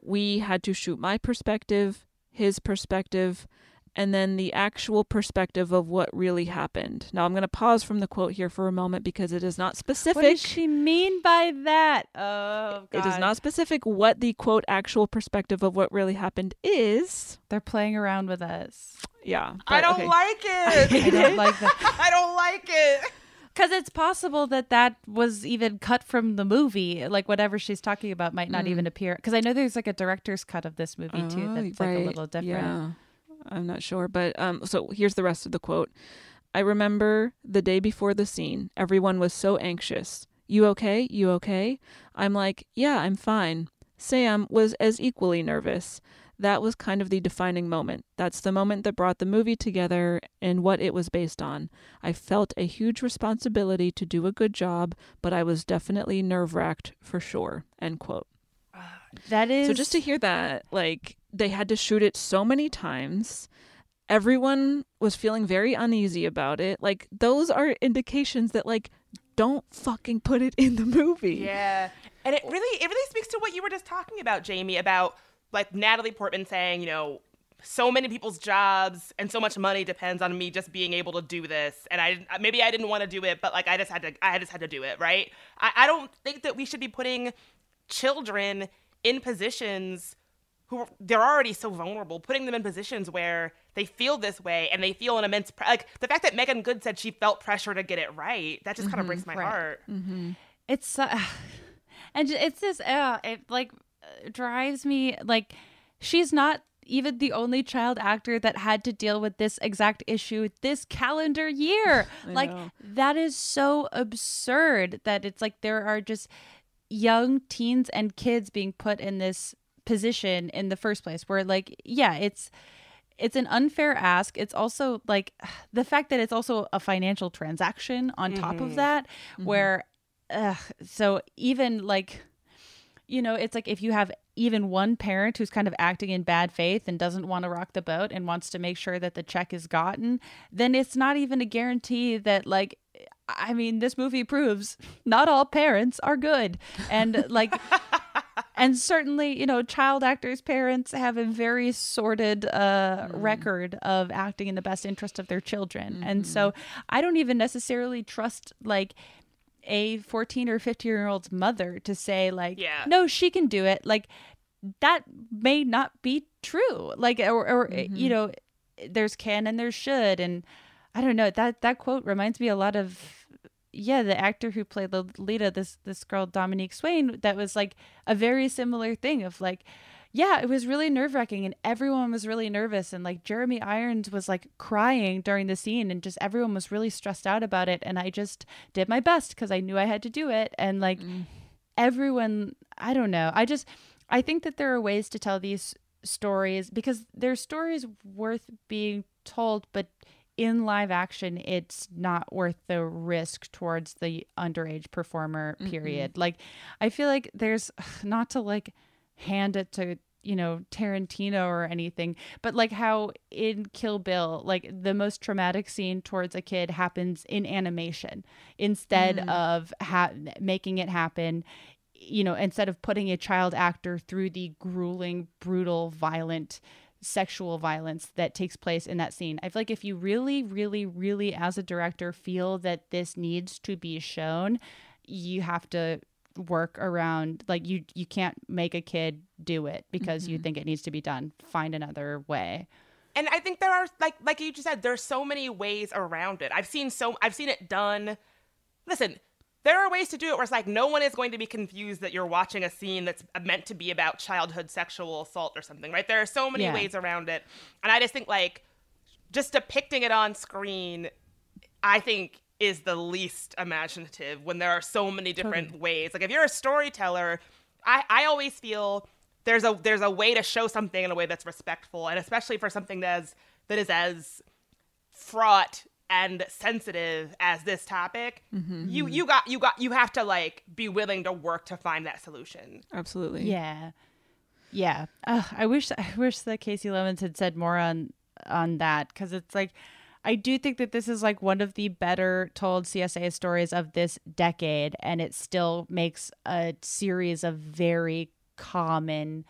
we had to shoot my perspective, his perspective, and then the actual perspective of what really happened. Now, I'm going to pause from the quote here for a moment because it is not specific. what does she mean by that oh god it is not specific what the quote actual perspective of what really happened is. they're playing around with us Yeah. i don't okay. like it i don't like that i don't like it Because it's possible that that was even cut from the movie. Like whatever she's talking about might not even appear. Because I know there's like a director's cut of this movie too Oh, that's like a little different. Yeah. I'm not sure, but um so here's the rest of the quote. I remember the day before the scene. Everyone was so anxious. You okay? You okay? I'm like, "Yeah, I'm fine." Sam was as equally nervous. That was kind of the defining moment. That's the moment that brought the movie together and what it was based on. I felt a huge responsibility to do a good job, but I was definitely nerve-wracked for sure. End quote. Ah, that is So just to hear that, like they had to shoot it so many times, everyone was feeling very uneasy about it. Like those are indications that like don't fucking put it in the movie. Yeah. And it really it really speaks to what you were just talking about, Jamie, about like Natalie Portman saying, you know, so many people's jobs and so much money depends on me just being able to do this. And I maybe I didn't want to do it, but like I just had to I just had to do it, right? I, I don't think that we should be putting children in positions who they're already so vulnerable, putting them in positions where they feel this way and they feel an immense pre- like the fact that Meagan Good said she felt pressure to get it right. That just kind of breaks my Right. heart. It's uh, and it's this uh, it like drives me like she's not even the only child actor that had to deal with this exact issue this calendar year. Like know. that is so absurd that it's like there are just young teens and kids being put in this position in the first place where like yeah, it's it's an unfair ask. It's also like the fact that it's also a financial transaction on top of Mhm. that, Mhm. where, so even like, you know, it's like if you have even one parent who's kind of acting in bad faith and doesn't want to rock the boat and wants to make sure that the check is gotten, then it's not even a guarantee that, like, I mean, this movie proves not all parents are good. And like, and certainly, you know, child actors' parents have a very sordid uh, record of acting in the best interest of their children. And so I don't even necessarily trust, like, a 14 or 15 year old's mother to say, like, Yeah. no, she can do it. Like, that may not be true. Like, or, or eh, you mm-hmm. know, there's can and there's should. And I don't know. That, that quote reminds me a lot of yeah, the actor who played Lolita, this this girl Dominique Swain, that was like a very similar thing of like, yeah, it was really nerve wracking and everyone was really nervous and like Jeremy Irons was like crying during the scene and just everyone was really stressed out about it and I just did my best because I knew I had to do it and like mm. everyone, I don't know, I just I think that there are ways to tell these stories because they're stories worth being told, but in live action it's not worth the risk towards the underage performer period. Like i feel like there's not to like hand it to you know tarantino or anything but like how in kill bill like the most traumatic scene towards a kid happens in animation instead Mm. of ha- making it happen you know instead of putting a child actor through the grueling brutal violent sexual violence that takes place in that scene. I feel like if you really, really, really, as a director, feel that this needs to be shown, you have to work around like you you can't make a kid do it because you Mhm. think it needs to be done. Find another way. And I think there are like like you just said, there's so many ways around it. I've seen so I've seen it done. Listen, there are ways to do it where it's like no one is going to be confused that you're watching a scene that's meant to be about childhood sexual assault or something, right? There are so many Yeah. ways around it. And I just think like just depicting it on screen, I think is the least imaginative when there are so many different ways. Like if you're a storyteller, I, I always feel there's a there's a way to show something in a way that's respectful and especially for something that's that is as fraught and sensitive as this topic mm-hmm. you you got you got you have to like be willing to work to find that solution Absolutely. Yeah. Yeah. Ugh, I wish I wish that Kasi Lemmons had said more on on that because it's like I do think that this is like one of the better told CSA stories of this decade, and it still makes a series of very common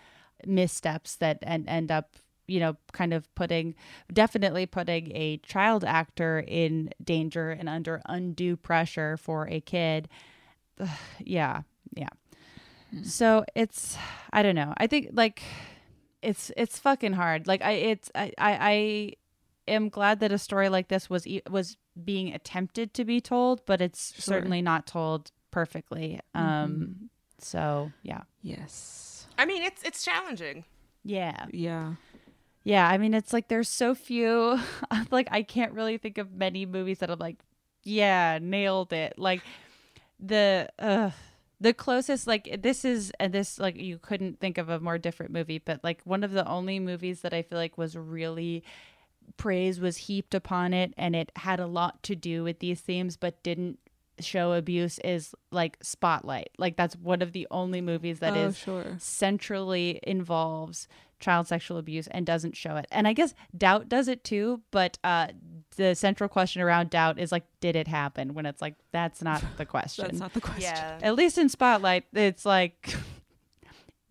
missteps that and end up you know kind of putting definitely putting a child actor in danger and under undue pressure for a kid. Ugh, yeah. Yeah hmm. so it's i don't know. I think like it's it's fucking hard. Like i it's i i, I am glad that a story like this was e- was being attempted to be told but it's Sure. certainly not told perfectly um so yeah Yes. i mean it's it's challenging yeah Yeah. yeah i mean it's like there's so few like i can't really think of many movies that i'm like yeah nailed it like the uh the closest like this is and this like you couldn't think of a more different movie but like one of the only movies that i feel like was really praise was heaped upon it and it had a lot to do with these themes but didn't show abuse is like spotlight. Like that's one of the only movies that Oh, is sure. centrally involves child sexual abuse and doesn't show it. And i guess doubt does it too but uh the central question around doubt is like did it happen? When it's like that's not the question. That's not the question. yeah. At least in spotlight it's like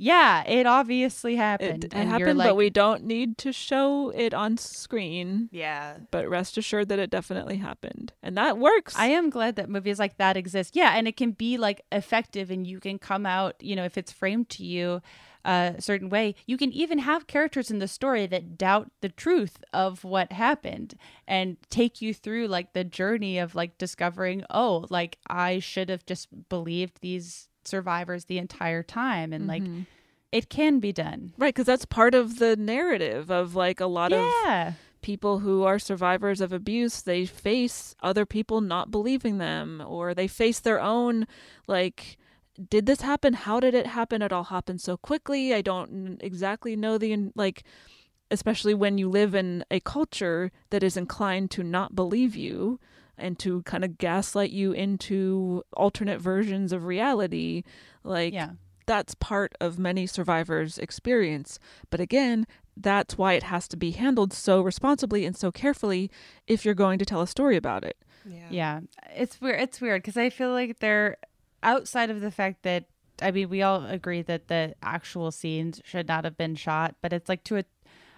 yeah it obviously happened It, it and happened, like, but we don't need to show it on screen. yeah But rest assured that it definitely happened. And that works. I am glad that movies like that exist. Yeah, and it can be like effective and you can come out, you know, if it's framed to you a certain way. You can even have characters in the story that doubt the truth of what happened and take you through like the journey of like discovering, oh, like I should have just believed these survivors the entire time and like Mhm. it can be done. Right, because that's part of the narrative of like a lot Yeah. of people who are survivors of abuse. They face other people not believing them, or they face their own, like, did this happen? How did it happen? It all happened so quickly. I don't exactly know the, like, especially when you live in a culture that is inclined to not believe you and to kind of gaslight you into alternate versions of reality. Like, Yeah. that's part of many survivors' experience. But again, that's why it has to be handled so responsibly and so carefully if you're going to tell a story about it. Yeah. It's weird. It's weird because I feel like they're outside of the fact that I mean we all agree that the actual scenes should not have been shot, but it's like to a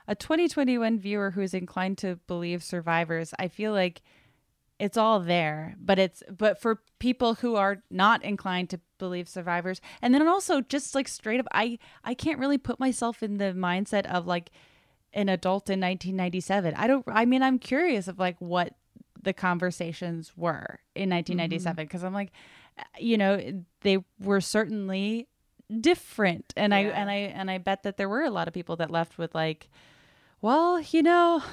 a 2021 viewer who's inclined to believe survivors, I feel like it's all there, but it's but for people who are not inclined to believe survivors, and then also just like straight up, I I can't really put myself in the mindset of like an adult in 1997. I don't. I mean, I'm curious of like what the conversations were in 1997 because mm-hmm. I'm like, eh, you know, they were certainly different, and I and I and I bet that there were a lot of people that left with like, well, you know,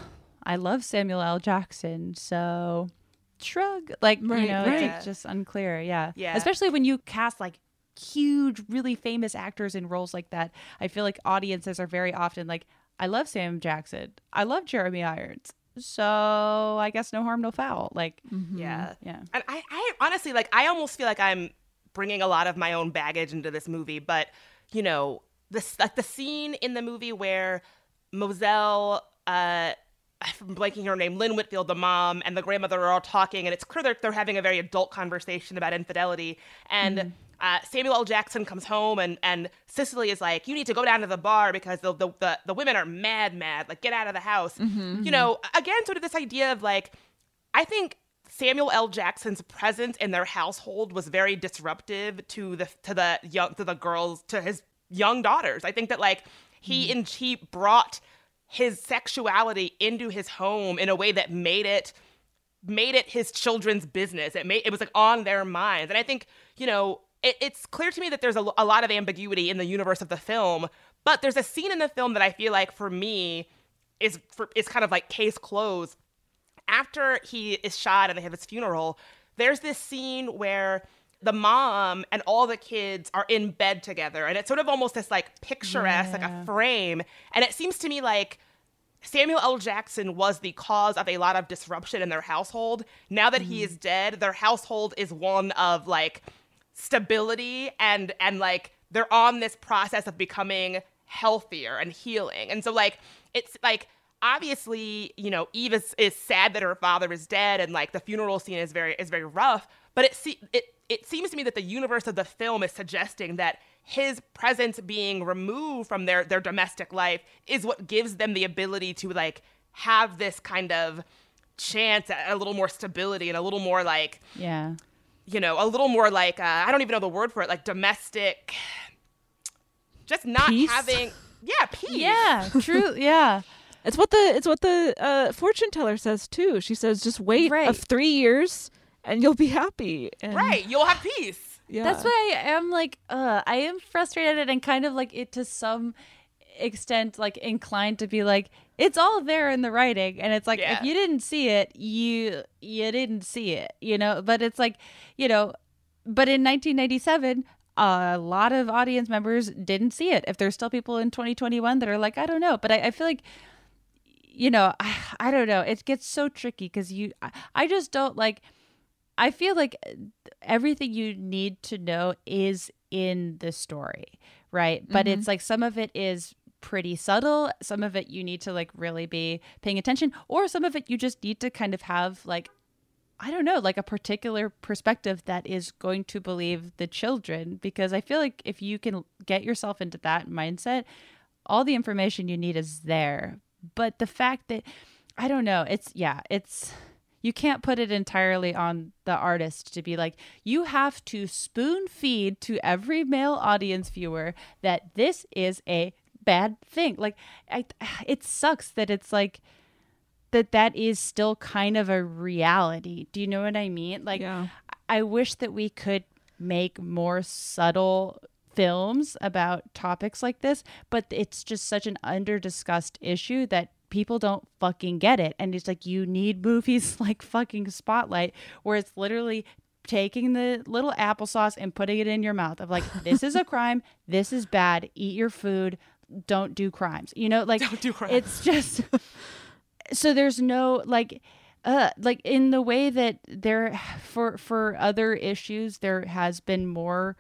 I love Samuel L. Jackson, so shrug. Like, Right, you know, right. it's like just unclear. Yeah. Yeah. Especially when you cast like huge, really famous actors in roles like that. I feel like audiences are very often like, I love Sam Jackson. I love Jeremy Irons. So I guess no harm, no foul. Like, Yeah. yeah. And I, I honestly like I almost feel like I'm bringing a lot of my own baggage into this movie, but you know, this like the scene in the movie where Mozelle uh I'm blanking her name, Lynn Whitfield, the mom, and the grandmother are all talking, and it's clear that they're having a very adult conversation about infidelity. And mm. uh, Samuel L. Jackson comes home, and, and Cisely is like, "You need to go down to the bar because the the, the, the women are mad, mad. Like, get out of the house." Mm-hmm, mm-hmm. You know, again, sort of this idea of like, I think Samuel L. Jackson's presence in their household was very disruptive to the to the young to the girls to his young daughters. I think that like he mm. and he brought his sexuality into his home in a way that made it made it his children's business. It made it was like on their minds, and I think you know it, it's clear to me that there's a, a lot of ambiguity in the universe of the film. But there's a scene in the film that I feel like for me is for is kind of like case closed after he is shot and they have his funeral, there's this scene where the mom and all the kids are in bed together. And it's sort of almost this like picturesque, like a frame. And it seems to me like Samuel L. Jackson was the cause of a lot of disruption in their household. Now that he is mm. dead, their household is one of like stability and and like they're on this process of becoming healthier and healing. And so like it's like obviously, you know, Eve is, is sad that her father is dead and like the funeral scene is very is very rough, but it se- it it seems to me that the universe of the film is suggesting that his presence being removed from their their domestic life is what gives them the ability to like have this kind of chance at a little more stability and a little more like Yeah. you know, a little more like uh, I don't even know the word for it, like domestic. Just not Peace? having, yeah, peace. Yeah. True. Yeah. It's what the it's what the uh, fortune teller says too. She says just wait Right. of three years and you'll be happy. And, right. You'll have peace. Yeah. That's why I am like, uh, I am frustrated and kind of like it to some extent, like inclined to be like, it's all there in the writing, and it's like Yeah. if you didn't see it, you you didn't see it, you know. But it's like, you know, but in 1997. A lot of audience members didn't see it. If there's still people in 2021 that are like, I don't know, but I, I feel like you know, I, I don't know. It gets so tricky because you, I, I just don't like. I feel like uh, everything you need to know is in the story, right? But it's mm-hmm. like some of it is pretty subtle. Some of it you need to like really be paying attention, or some of it you just need to kind of have like I don't know, like a particular perspective that is going to believe the children because I feel like if you can get yourself into that mindset, all the information you need is there. But the fact that I don't know, it's yeah, it's You can't put it entirely on the artist to be like, you have to spoon feed to every male audience viewer that this is a bad thing. Like, I, it sucks that it's like that that is still kind of a reality. Do you know what I mean? Like, Yeah. I wish that we could make more subtle films about topics like this, but it's just such an under discussed issue that people don't fucking get it. And it's like you need movies like fucking Spotlight where it's literally taking the little applesauce and putting it in your mouth of like this is a crime, this is bad, eat your food, don't do crimes. You know, like Don't do crimes. it's just so there's no like uh like in the way that there for for other issues there has been more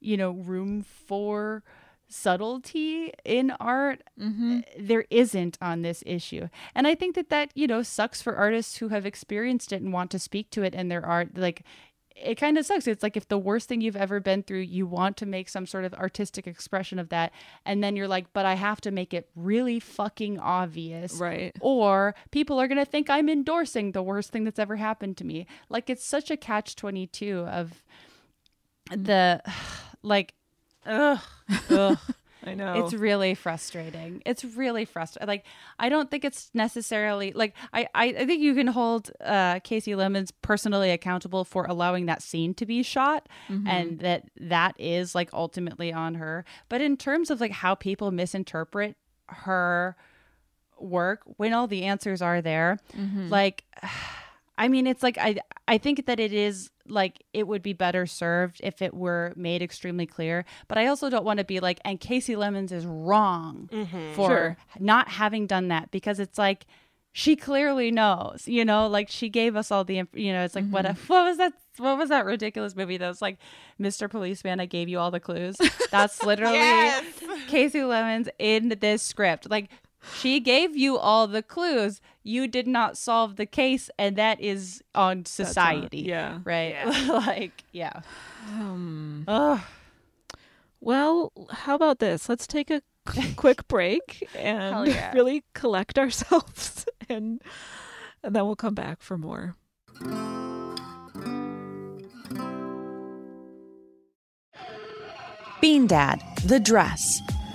you know room for subtlety in art mm-hmm. eh, there isn't on this issue and i think that that you know sucks for artists who have experienced it and want to speak to it in their art like it kind of sucks. It's like if the worst thing you've ever been through, you want to make some sort of artistic expression of that. And then you're like, but I have to make it really fucking obvious. Right. Or people are going to think I'm endorsing the worst thing that's ever happened to me. Like it's such a catch 22 of the, like, ugh, ugh. I know. It's really frustrating. It's really frustrating. Like I don't think it's necessarily like I I, I think you can hold uh, Kasi Lemmons personally accountable for allowing that scene to be shot, Mhm. and that that is like ultimately on her. But in terms of like how people misinterpret her work when all the answers are there, Mhm. like. I mean, it's like I I think that it is like it would be better served if it were made extremely clear. But I also don't want to be like, and Kasi Lemmons is wrong Mhm. for Sure. not having done that because it's like she clearly knows, you know, like she gave us all the, you know, it's like what what was that? What was that ridiculous movie that was like, Mr. Policeman, I gave you all the clues. That's literally Yes. Kasi Lemmons in this script. Like she gave you all the clues. You did not solve the case, and that is on on- society. yeah. Right. like, yeah. Um, Ugh. well, how about this? Let's take a quick break and yeah. really collect ourselves, and and then we'll come back for more. Bean Dad, The Dress,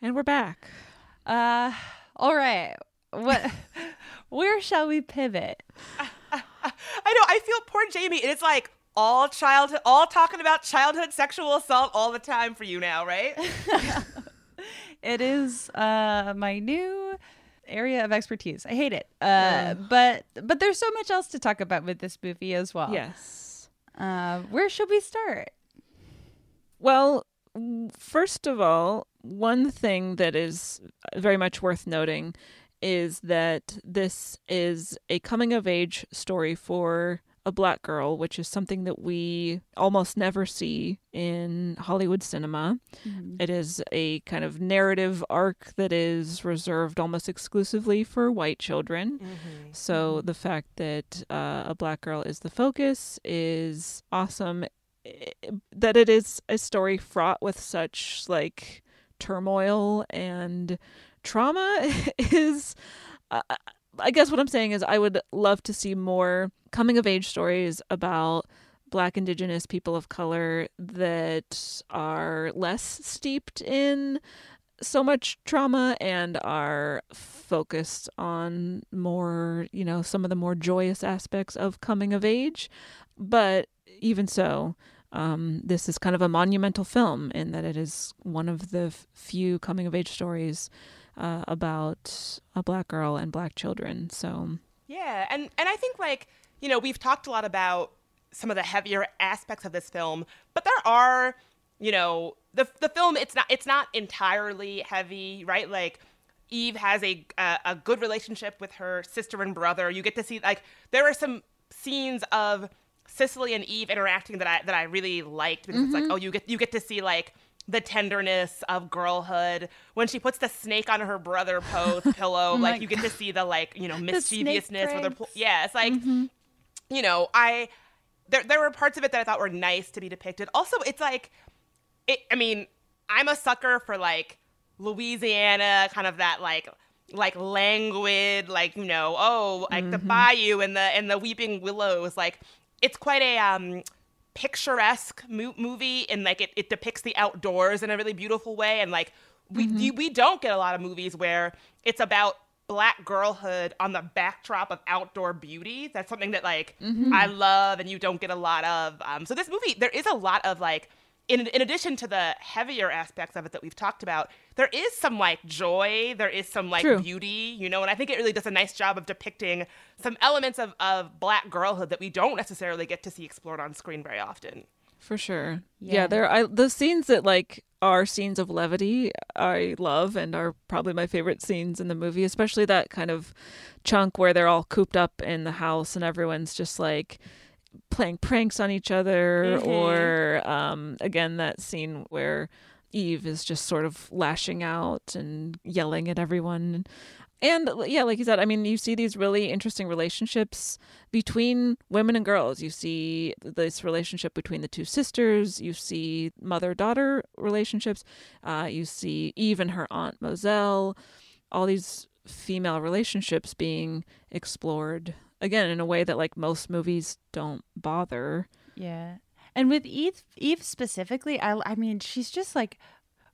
And we're back. Uh, all right. What? where shall we pivot? I know. I feel poor Jamie. It's like all childhood, all talking about childhood sexual assault all the time for you now, right? it is uh, my new area of expertise. I hate it, uh, but but there's so much else to talk about with this movie as well. Yes. Uh, where should we start? Well, first of all, one thing that is very much worth noting is that this is a coming of age story for a black girl, which is something that we almost never see in Hollywood cinema. Mhm. It is a kind of narrative arc that is reserved almost exclusively for white children. So the fact that uh, a black girl is the focus is awesome. I- That it is a story fraught with such like turmoil and trauma is. Uh, I guess what I'm saying is I would love to see more coming of age stories about black indigenous people of color that are less steeped in so much trauma and are focused on more, you know, some of the more joyous aspects of coming of age. But even so, um, this is kind of a monumental film in that it is one of the few coming of age stories uh, about a black girl and black children. So, Yeah, and and I think like you know we've talked a lot about some of the heavier aspects of this film, but there are you know the the film it's not it's not entirely heavy, right? Like Eve has a a, a good relationship with her sister and brother. You get to see like there are some scenes of Cisely and Eve interacting that I that I really liked because it's like Mhm. oh you get you get to see like the tenderness of girlhood. When she puts the snake on her brother Poe's pillow Oh like you get to see the like you know mischievousness with her pl- yeah it's like you know I there there were parts of it that I thought were nice to be depicted. Also it's like it I mean I'm a sucker for like Louisiana kind of that like like languid like you know oh like the bayou and the and the weeping willows like it's quite a um picturesque mo- movie and like it, it depicts the outdoors in a really beautiful way and like we you, we don't get a lot of movies where it's about black girlhood on the backdrop of outdoor beauty that's something that like Mhm. i love and you don't get a lot of um, so this movie there is a lot of like in, in addition to the heavier aspects of it that we've talked about there is some like joy there is some like True. beauty you know and i think it really does a nice job of depicting some elements of, of black girlhood that we don't necessarily get to see explored on screen very often For sure. Yeah, Yeah. there I the scenes that like are scenes of levity I love and are probably my favorite scenes in the movie, especially that kind of chunk where they're all cooped up in the house and everyone's just like playing pranks on each other Mhm. or um again that scene where Eve is just sort of lashing out and yelling at everyone. And yeah, like you said, I mean, you see these really interesting relationships between women and girls. You see this relationship between the two sisters. You see mother daughter relationships. Uh, you see Eve and her aunt Mozelle. All these female relationships being explored again in a way that like most movies don't bother. Yeah. And with Eve, Eve specifically, I, I mean, she's just like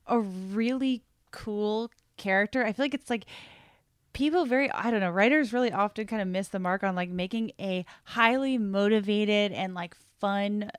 a really cool character. I feel like it's like people very, I don't know, writers really often kind of miss the mark on like making a highly motivated and like fun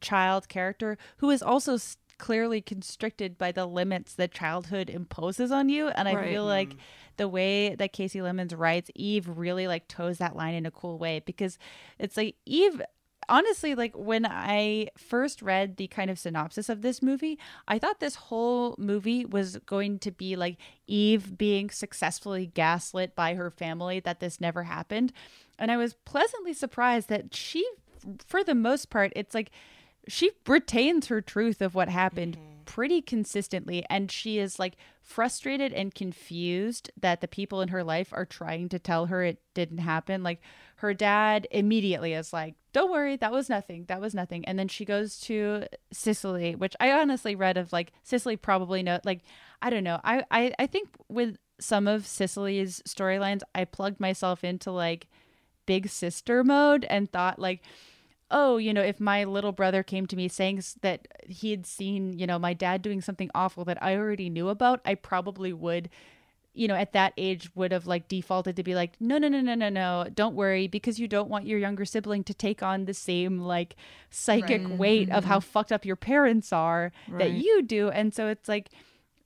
child character who is also s- clearly constricted by the limits that childhood imposes on you. And I Right. feel mm-hmm. like the way that Kasi Lemmons writes Eve really like toes that line in a cool way because it's like Eve honestly like when I first read the kind of synopsis of this movie, I thought this whole movie was going to be like Eve being successfully gaslit by her family that this never happened. And I was pleasantly surprised that she for the most part it's like she retains her truth of what happened mm-hmm. pretty consistently and she is like frustrated and confused that the people in her life are trying to tell her it didn't happen like her dad immediately is like don't worry, that was nothing. That was nothing. And then she goes to Cisely, which I honestly read of like Cisely probably know like I don't know. I I, I think with some of Cisely's storylines, I plugged myself into like big sister mode and thought like oh, you know, if my little brother came to me saying that he had seen, you know, my dad doing something awful that I already knew about, I probably would, you know, at that age would have like defaulted to be like, no, no, no, no, no, no, don't worry, because you don't want your younger sibling to take on the same like psychic Right. weight of how Mhm. fucked up your parents are that you do. And so it's like,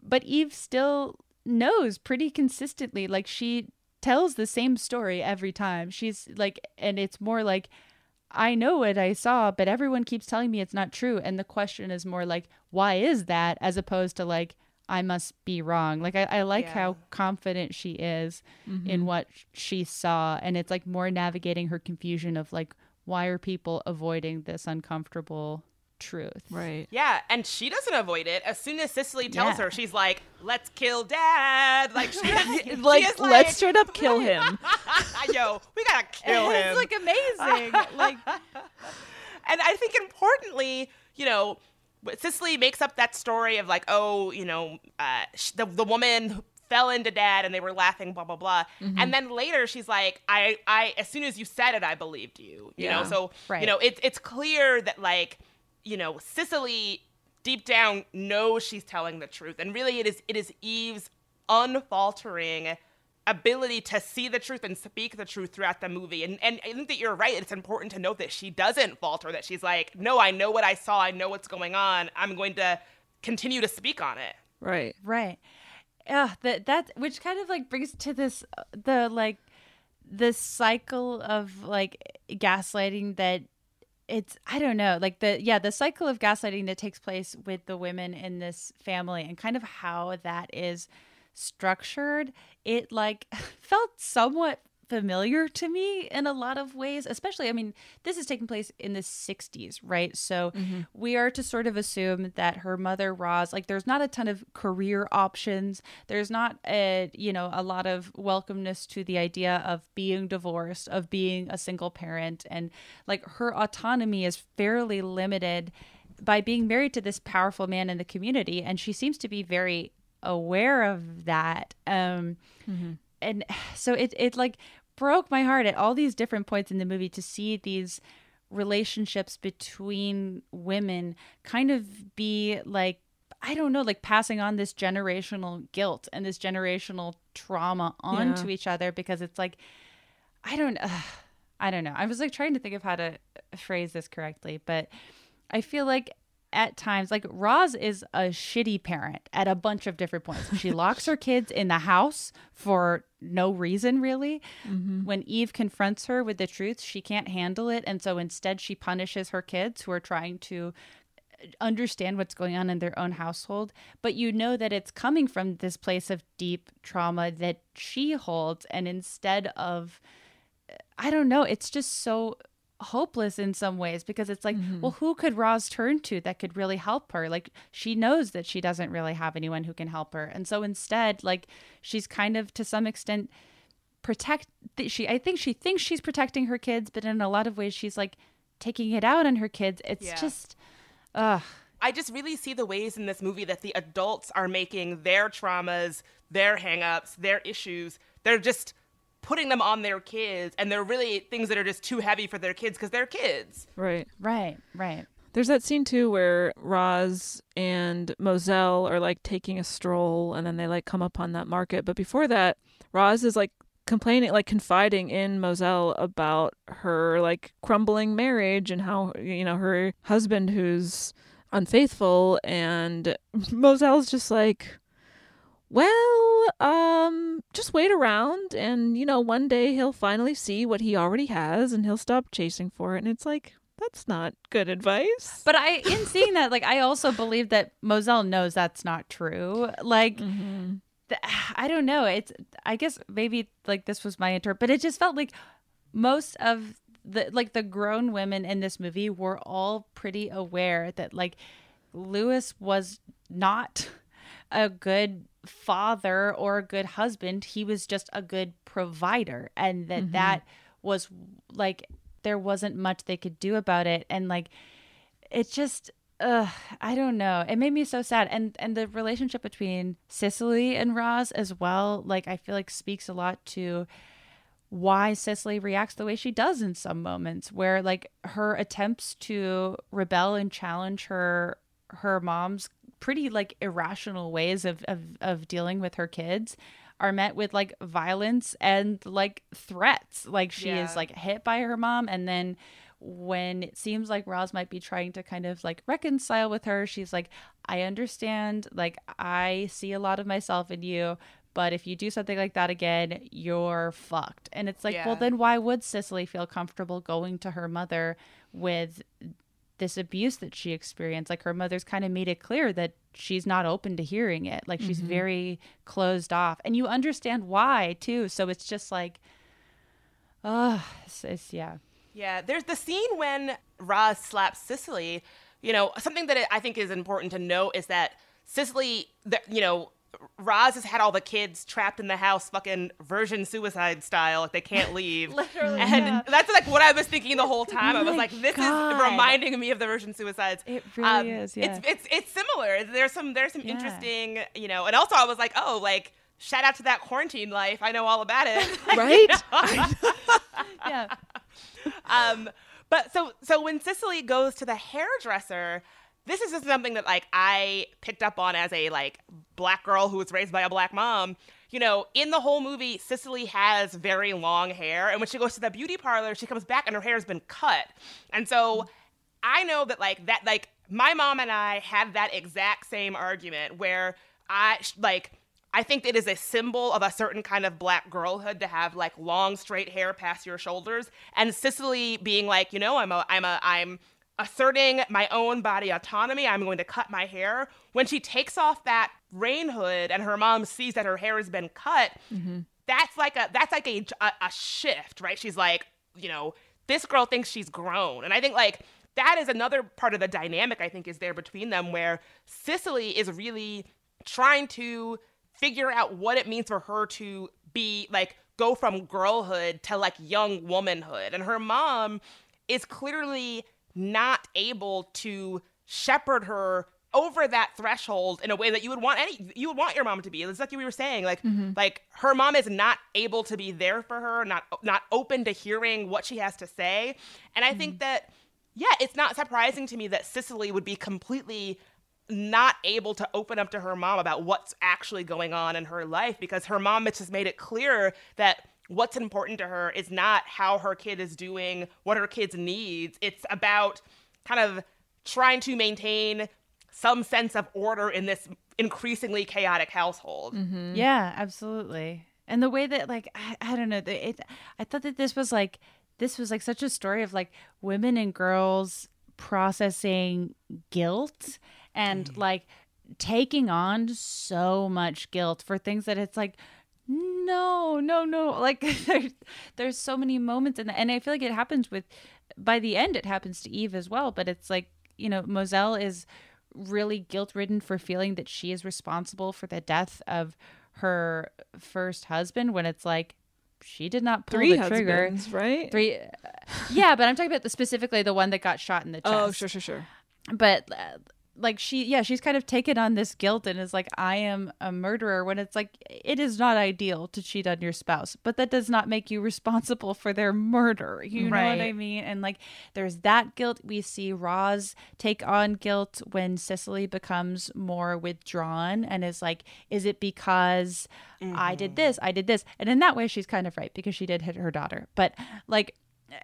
but Eve still knows pretty consistently. Like she tells the same story every time. She's like, and it's more like, I know what I saw, but everyone keeps telling me it's not true. And the question is more like, why is that? As opposed to like, I must be wrong. Like, I, I like how confident she is in Mhm. what she saw. And it's like more navigating her confusion of like, why are people avoiding this uncomfortable truth? Right. Yeah, and she doesn't avoid it. As soon as Cisely tells Yeah. her, she's like, "Let's kill Dad!" Like, she, she Like, is let's straight up kill him. Yo, we gotta kill him. It's like amazing. like, and I think importantly, you know, Cisely makes up that story of like, oh, you know, uh, sh- the the woman fell into dad and they were laughing, blah blah blah. Mhm. And then later she's like, I, I, as soon as you said it, I believed you. You know, so Right. you know, it's it's clear that like, you know, Cisely deep down knows she's telling the truth, and really it is it is Eve's unfaltering ability to see the truth and speak the truth throughout the movie. And and I think that you're right. It's important to note that she doesn't falter, that she's like, no, I know what I saw, I know what's going on. I'm going to continue to speak on it. Right. Right. Yeah, that that which kind of like brings to this uh, the like the cycle of like gaslighting that it's I don't know, like the yeah, the cycle of gaslighting that takes place with the women in this family and kind of how that is structured. It like felt somewhat familiar to me in a lot of ways, especially I mean, this is taking place in the 60s, right? So we are to sort of assume that her mother Roz, like there's not a ton of career options. There's not a, you know, a lot of welcomeness to the idea of being divorced, of being a single parent and like her autonomy is fairly limited by being married to this powerful man in the community and she seems to be very aware of that. Um and so it it like broke my heart at all these different points in the movie to see these relationships between women kind of be like I don't know, like passing on this generational guilt and this generational trauma onto Yeah. each other because it's like I don't uh, I don't know. I was like trying to think of how to phrase this correctly, but I feel like at times like Roz is a shitty parent at a bunch of different points. She locks her kids in the house for no reason really. Mm-hmm. When Eve confronts her with the truth, she can't handle it and so instead she punishes her kids who are trying to uh, understand what's going on in their own household, but you know that it's coming from this place of deep trauma that she holds and instead of uh, I don't know, it's just so hopeless in some ways because it's like, well, mm-hmm. who could Roz turn to that could really help her? Like she knows that she doesn't really have anyone who can help her. And so instead, like she's kind of to some extent protect th- she I think she thinks she's protecting her kids, but in a lot of ways she's like taking it out on her kids. It's Yeah. just ugh. I just really see the ways in this movie that the adults are making their traumas, their hangups, their issues, they're just putting them on their kids and they're really things that are just too heavy for their kids because they're kids. Right. Right, right. There's that scene too where Roz and Mozelle are like taking a stroll and then they like come upon that market. But before that, Roz is like complaining, like confiding in Mozelle about her like crumbling marriage and how, you know, her husband who's unfaithful. And Mozelle's just like, well, um, just wait around and, you know, one day he'll finally see what he already has and he'll stop chasing for it. And it's like, that's not good advice. But I, in seeing that, like, I also believe that Mozelle knows that's not true. Like, th- I don't know. It's, I guess maybe like this was my interpret, but it just felt like most of the, like, the grown women in this movie were all pretty aware that, like, Louis was not a good father or a good husband. He was just a good provider. And that Mhm. that was like, there wasn't much they could do about it and like it just uh I don't know. It made me so sad. And and the relationship between Cisely and Roz as well, like I feel like speaks a lot to why Cisely reacts the way she does in some moments where like her attempts to rebel and challenge her her mom's pretty like irrational ways of of, of dealing with her kids are met with like violence and like threats. Like she Yeah. is like hit by her mom and then when it seems like Roz might be trying to kind of like reconcile with her, she's like, I understand, like, I see a lot of myself in you, but if you do something like that again, you're fucked. And it's like, well, then why would Cisely feel comfortable going to her mother with this abuse that she experienced? Like, her mother's kind of made it clear that she's not open to hearing it. Like, she's Mhm. very closed off. And you understand why, too. So it's just like, oh, it's, it's yeah. Yeah, there's the scene when Roz slaps Cisely. You know, something that I think is important to note is that Cisely, the, you know, Roz has had all the kids trapped in the house, fucking virgin suicide style, like they can't leave. Literally, and yeah. that's like what I was thinking the whole time. I was like, this God. is reminding me of the virgin suicides. It really is, yeah. It's it's it's similar. There's some there's some Yeah. interesting, you know, and also I was like, oh, like shout out to that quarantine life. I know all about it. Right? yeah. um, but so so when Cisely goes to the hairdresser, this is just something that like I picked up on as a like black girl who was raised by a black mom. You know, in the whole movie, Cisely has very long hair, and when she goes to the beauty parlor, she comes back and her hair's been cut. And so I know that like that like my mom and I had that exact same argument where I like I think it is a symbol of a certain kind of black girlhood to have like long straight hair past your shoulders and Cisely being like, you know, I'm a I'm a I'm asserting my own body autonomy. I'm going to cut my hair. When she takes off that rain hood and her mom sees that her hair has been cut, mm-hmm. that's like a that's like a, a a shift, right? She's like, you know, this girl thinks she's grown, and I think like that is another part of the dynamic I think is there between them, where Cisely is really trying to figure out what it means for her to be like go from girlhood to like young womanhood, and her mom is clearly not able to shepherd her over that threshold in a way that you would want any you would want your mom to be. It's like you were saying, like mm-hmm. like her mom is not able to be there for her, not not open to hearing what she has to say. And I think mm-hmm. that yeah, it's not surprising to me that Cisely would be completely not able to open up to her mom about what's actually going on in her life because her mom has just made it clear that what's important to her is not how her kid is doing, what her kid's needs. It's about kind of trying to maintain some sense of order in this increasingly chaotic household. Mm-hmm. Yeah, absolutely. And the way that like I, I don't know, the- it I thought that this was like this was like such a story of like women and girls processing guilt and mm. like taking on so much guilt for things that it's like no, no, no. Like there's there's so many moments in that and I feel like it happens with by the end it happens to Eve as well, but it's like, you know, Mozelle is really guilt ridden for feeling that she is responsible for the death of her first husband when it's like she did not pull Three the trigger. right? Three. Yeah, but I'm talking about the specifically the one that got shot in the chest. Oh, sure, sure, sure. But uh, like she, yeah, she's kind of taken on this guilt and is like, I am a murderer. When it's like, it is not ideal to cheat on your spouse, but that does not make you responsible for their murder. You know what I mean? And like, there's that guilt. We see Roz take on guilt when Cisely becomes more withdrawn and is like, is it because I did mm-hmm. this, I did this, and in that way, she's kind of right because she did hit her daughter. But like,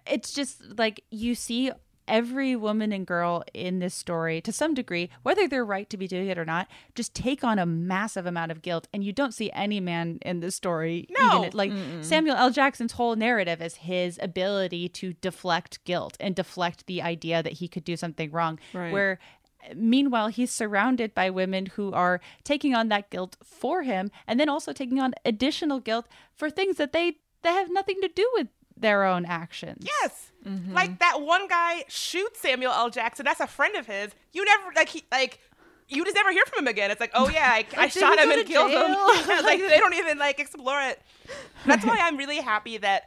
it's just like you see every woman and girl in this story to some degree whether they're right to be doing it or not just take on a massive amount of guilt and you don't see any man in this story No. even like samuel l jackson's whole narrative is his ability to deflect guilt and deflect the idea that he could do something wrong Right. where meanwhile he's surrounded by women who are taking on that guilt for him and then also taking on additional guilt for things that they that have nothing to do with their own actions Yes. Mm-hmm. Like that one guy shoots Samuel L. Jackson. That's a friend of his. You never like he like you just never hear from him again. It's like, oh yeah, I, I Like, did shot him and killed him. jail? Yeah, like they don't even like explore it. That's why I'm really happy that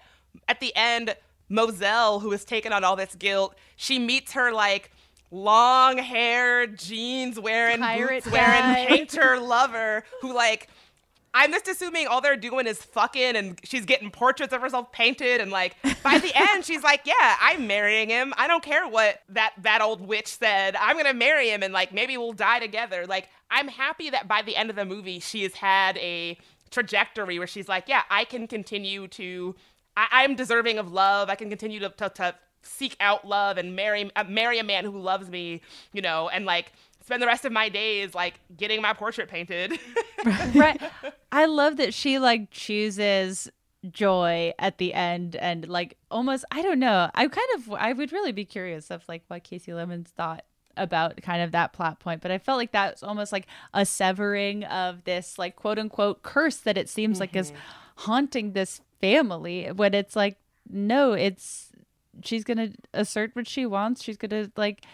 at the end Mozelle, who has taken on all this guilt, she meets her like long hair, jeans wearing, Pirate boots wearing painter lover who like I'm just assuming all they're doing is fucking and she's getting portraits of herself painted and like by the end she's like, Yeah, I'm marrying him. I don't care what that that old witch said. I'm gonna marry him and like maybe we'll die together. Like I'm happy that by the end of the movie she has had a trajectory where she's like, Yeah, I can continue to I, I'm deserving of love. I can continue to, to, to seek out love and marry uh, marry a man who loves me, you know, and like spend the rest of my days like getting my portrait painted. right. I love that she like chooses joy at the end and like almost I don't know. I kind of I would really be curious of like what Kasi Lemmons thought about kind of that plot point, but I felt like that's almost like a severing of this like quote unquote curse that it seems like is haunting this family when it's like no, it's she's going to assert what she wants. She's going to like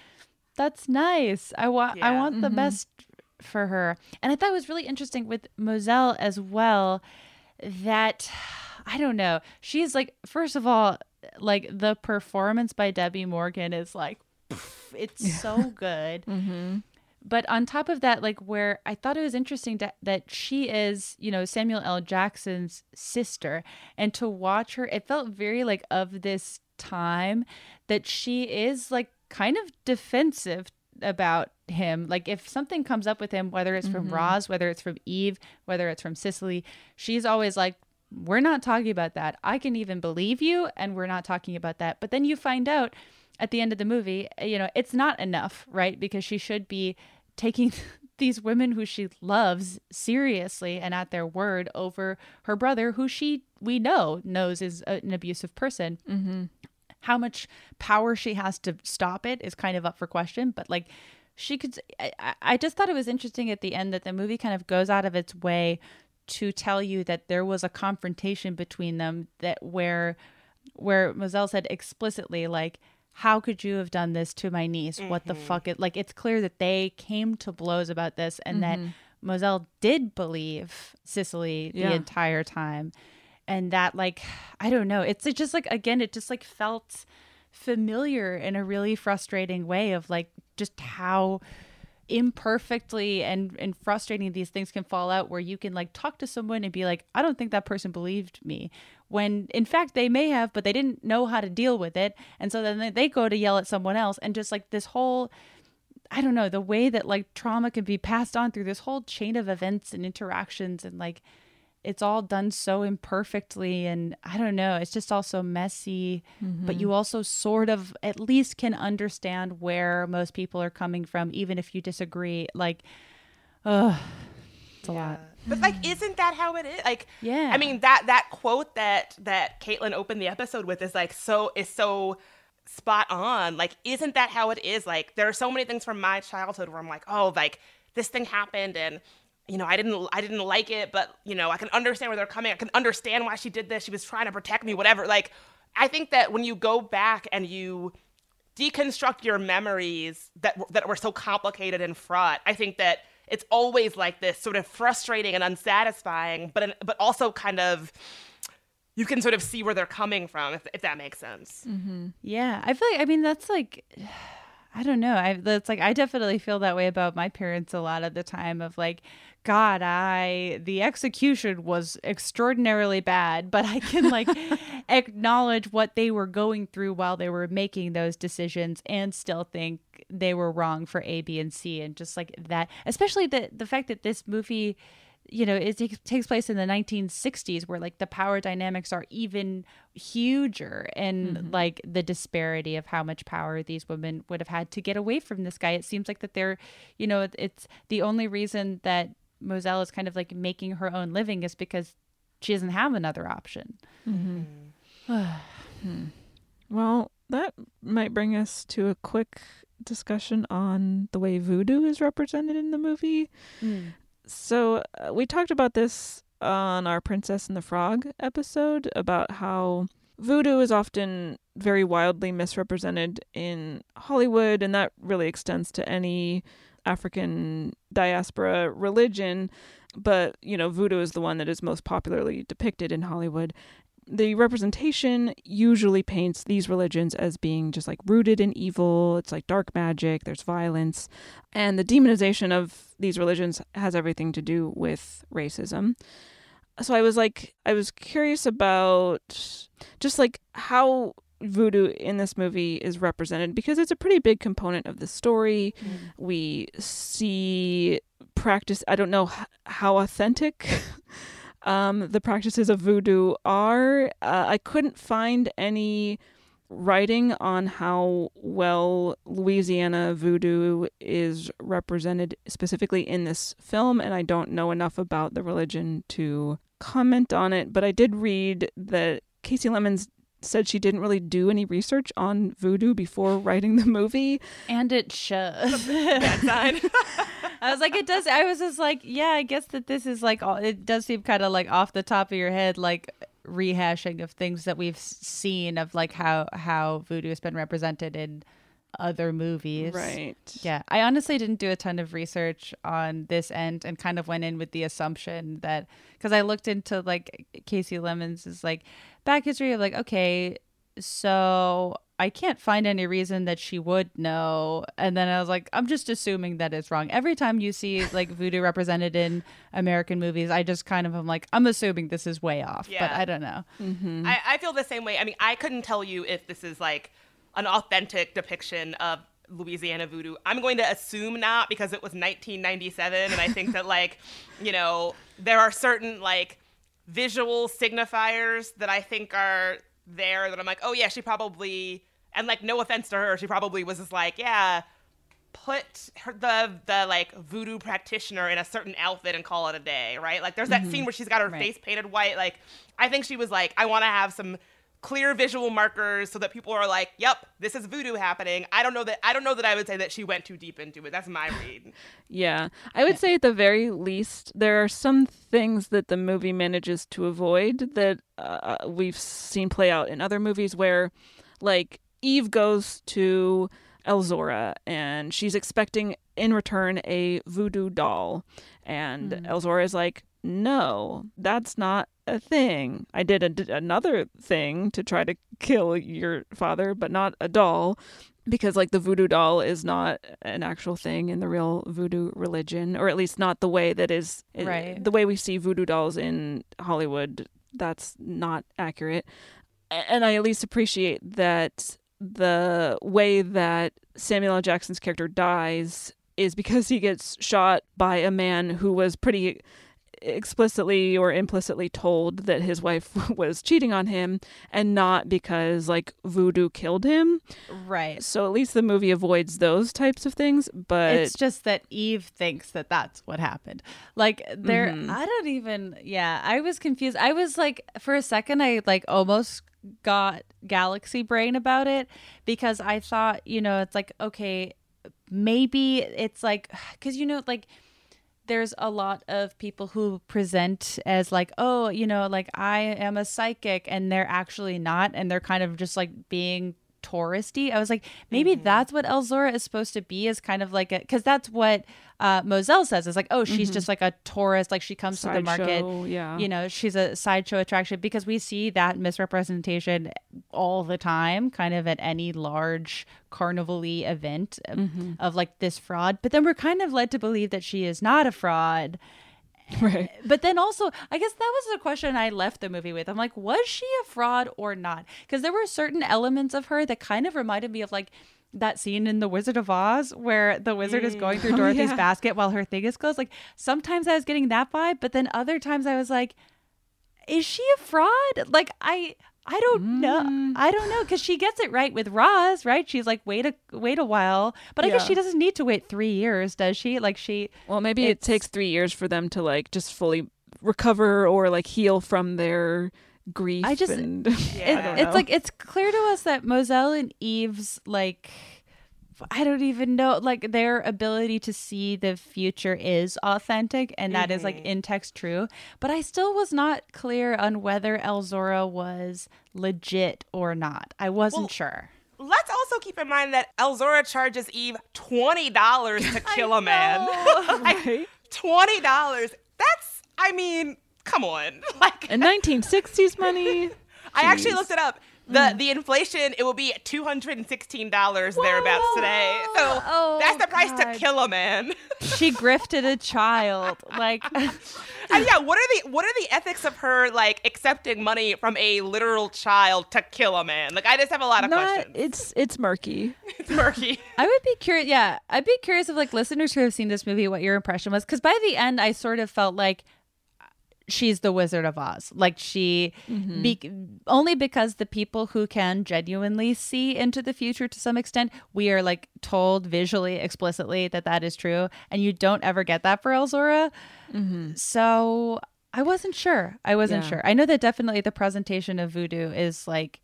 that's nice. I want I want the Mhm. best for her. And I thought it was really interesting with Mozelle as well that I don't know. She's like first of all like the performance by Debbie Morgan is like pff, it's so good. Mm-hmm. But on top of that, like where I thought it was interesting to, that she is, you know, Samuel L. Jackson's sister, and to watch her, it felt very like of this time that she is like kind of defensive about him. Like if something comes up with him, whether it's from Mhm. Roz, whether it's from Eve, whether it's from Cisely, she's always like, we're not talking about that. I can even believe you, and we're not talking about that. But then you find out at the end of the movie, you know, it's not enough, right? Because she should be taking these women who she loves seriously and at their word over her brother, who she, we know, knows is a- an abusive person. Mm-hmm. How much power she has to stop it is kind of up for question, but like she could, I, I- just thought it was interesting at the end that the movie kind of goes out of its way to tell you that there was a confrontation between them that where where Mozelle said explicitly like how could you have done this to my niece what the Mhm. fuck it like it's clear that they came to blows about this and that Mhm. Mozelle did believe Cisely the Yeah. entire time and that like I don't know it's just like again it just like felt familiar in a really frustrating way of like just how imperfectly and and frustrating these things can fall out where you can like talk to someone and be like I don't think that person believed me when in fact they may have but they didn't know how to deal with it. And so then they- go to yell at someone else and just like this whole I don't know the way that like trauma can be passed on through this whole chain of events and interactions and like it's all done so imperfectly and I don't know it's just all so messy but Mhm. you also sort of at least can understand where most people are coming from even if you disagree like uh it's a lot But like, isn't that how it is? Like, Yeah. I mean that that quote that that Caitlin opened the episode with is like so is so spot on. Like, isn't that how it is? Like, there are so many things from my childhood where I'm like, oh, like this thing happened and you know, I didn't I didn't like it, but you know, I can understand where they're coming. I can understand why she did this. She was trying to protect me, whatever. Like, I think that when you go back and you deconstruct your memories that that were so complicated and fraught. I think that it's always like this sort of frustrating and unsatisfying, but but also kind of you can sort of see where they're coming from if, if that makes sense. Mm-hmm. Yeah, I feel like I mean that's like I don't know. I that's like I definitely feel that way about my parents a lot of the time of like god, I the execution was extraordinarily bad, but I can like acknowledge what they were going through while they were making those decisions and still think they were wrong for A, B, and C and just like that, especially the the fact that this movie you know, it takes takes place in the 1960s where like the power dynamics are even huger and like the disparity of how much power these women would have had to get away from this guy. It seems like that they're, you know, it's the only reason that Mozelle is kind of like making her own living is because she doesn't have another option. Hmm. Well, that might bring us to a quick discussion on the way voodoo is represented in the movie. Mm. So, uh, we talked about this on our Princess and the Frog episode about how voodoo is often very wildly misrepresented in Hollywood, and that really extends to any African diaspora religion. But, you know, voodoo is the one that is most popularly depicted in Hollywood. The representation usually paints these religions as being just like rooted in evil. It's like dark magic, there's violence. And the demonization of these religions has everything to do with racism. So I was like, I was curious about just like how voodoo in this movie is represented because it's a pretty big component of the story. Mm. We see practice, I don't know how authentic um, the practices of voodoo are. Uh, I couldn't find any writing on how well Louisiana voodoo is represented specifically in this film, and I don't know enough about the religion to comment on it. But I did read that Kasi Lemmons said she didn't really do any research on voodoo before writing the movie. And it shows. Bad. I was like, it does. I was just like, yeah, I guess that this is like, it does seem kind of like off the top of your head, like rehashing of things that we've seen of like how how voodoo has been represented in other movies. Right. Yeah. I honestly didn't do a ton of research on this end and kind of went in with the assumption that because I looked into like Kasi Lemmons is like back history of like, okay, so I can't find any reason that she would know. And then I was like, I'm just assuming that it's wrong. Every time you see like voodoo represented in American movies, I just kind of am like, I'm assuming this is way off, yeah. but I don't know. Mm-hmm. I, I feel the same way. I mean, I couldn't tell you if this is like an authentic depiction of Louisiana voodoo. I'm going to assume not because it was 1997, and I think that like, you know, there are certain like visual signifiers that I think are there that I'm like, oh yeah, she probably and like no offense to her, she probably was just like, yeah, put her, the the like voodoo practitioner in a certain outfit and call it a day, right? Like there's that mm-hmm. scene where she's got her right. face painted white. Like I think she was like, I want to have some clear visual markers so that people are like, "Yep, this is voodoo happening." I don't know that I don't know that I would say that she went too deep into it. That's my read. yeah. I would say at the very least there are some things that the movie manages to avoid that uh, we've seen play out in other movies where like Eve goes to Elzora and she's expecting in return a voodoo doll and mm. Elzora is like, "No, that's not a thing. I did a, another thing to try to kill your father, but not a doll." Because like the voodoo doll is not an actual thing in the real voodoo religion, or at least not the way that is eh, right. the way we see voodoo dolls in Hollywood. That's not accurate, and I at least appreciate that the way that Samuel L. Jackson's character dies is because he gets shot by a man who was pretty explicitly or implicitly told that his wife was cheating on him and not because like voodoo killed him. Right. So at least the movie avoids those types of things, but it's just that Eve thinks that that's what happened. Like there mm-hmm. I don't even yeah, I was confused. I was like for a second I like almost got galaxy brain about it because I thought, you know, it's like, okay, maybe it's like, because, you know, like, there's a lot of people who present as like, oh, you know, like I am a psychic, and they're actually not, and they're kind of just like being touristy. I was like, maybe mm-hmm. that's what Elzora is supposed to be, is kind of like a because that's what uh, Mozelle says. Is like, oh, she's mm-hmm. just like a tourist. Like she comes Side to the market. Show, yeah, you know, she's a sideshow attraction because we see that misrepresentation all the time, kind of at any large carnival event mm-hmm. of like this fraud. But then we're kind of led to believe that she is not a fraud Right. But then also, I guess that was the question I left the movie with. I'm like, was she a fraud or not? Because there were certain elements of her that kind of reminded me of like that scene in The Wizard of Oz where the wizard mm. is going through mm. Dorothy's oh, yeah. basket while her thing is closed. Like sometimes I was getting that vibe, but then other times I was like, is she a fraud? Like I I don't mm. know. I don't know because she gets it right with Roz, right? She's like, wait a wait a while, but I yeah. guess she doesn't need to wait three years, does she? Like she. Well, maybe it takes three years for them to like just fully recover or like heal from their grief. I just, and, yeah, it, it's like it's clear to us that Mozelle and Eve's like I don't even know like their ability to see the future is authentic and that mm-hmm. is like mm-hmm. in text true. But I still was not clear on whether Elzora was legit or not. I wasn't well, sure. Let's also keep in mind that Elzora charges Eve twenty dollars to kill a man. like, twenty dollars. That's I mean, come on. Like in nineteen sixties money. I actually looked it up. The mm. the inflation it will be two hundred and sixteen dollars thereabouts today. So Oh, that's the price God. to kill a man. she grifted a child. Like and uh, yeah, what are the what are the ethics of her like accepting money from a literal child to kill a man? Like I just have a lot of Not, questions. it's it's murky. It's murky. I would be curious. Yeah, I'd be curious of like listeners who have seen this movie, what your impression was. Because by the end, I sort of felt like she's the Wizard of Oz. Like she, Mm-hmm. be, only because the people who can genuinely see into the future to some extent, we are like told visually, explicitly that that is true, and you don't ever get that for Elzora. So I wasn't sure. I wasn't Yeah. sure. I know that definitely the presentation of voodoo is like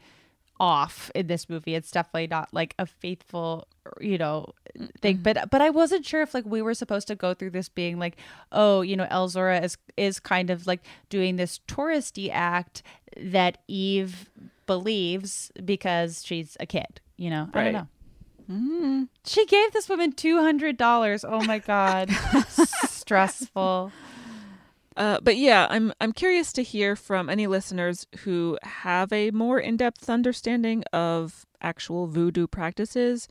off in this movie. It's definitely not like a faithful, you know, thing. But but I wasn't sure if like we were supposed to go through this being like, oh, you know, Elzora is is kind of like doing this touristy act that Eve believes because she's a kid. You know, I don't Right. know. Mm-hmm. She gave this woman two hundred dollars. Oh my god, stressful. Uh, but yeah, I'm I'm curious to hear from any listeners who have a more in-depth understanding of actual voodoo practices,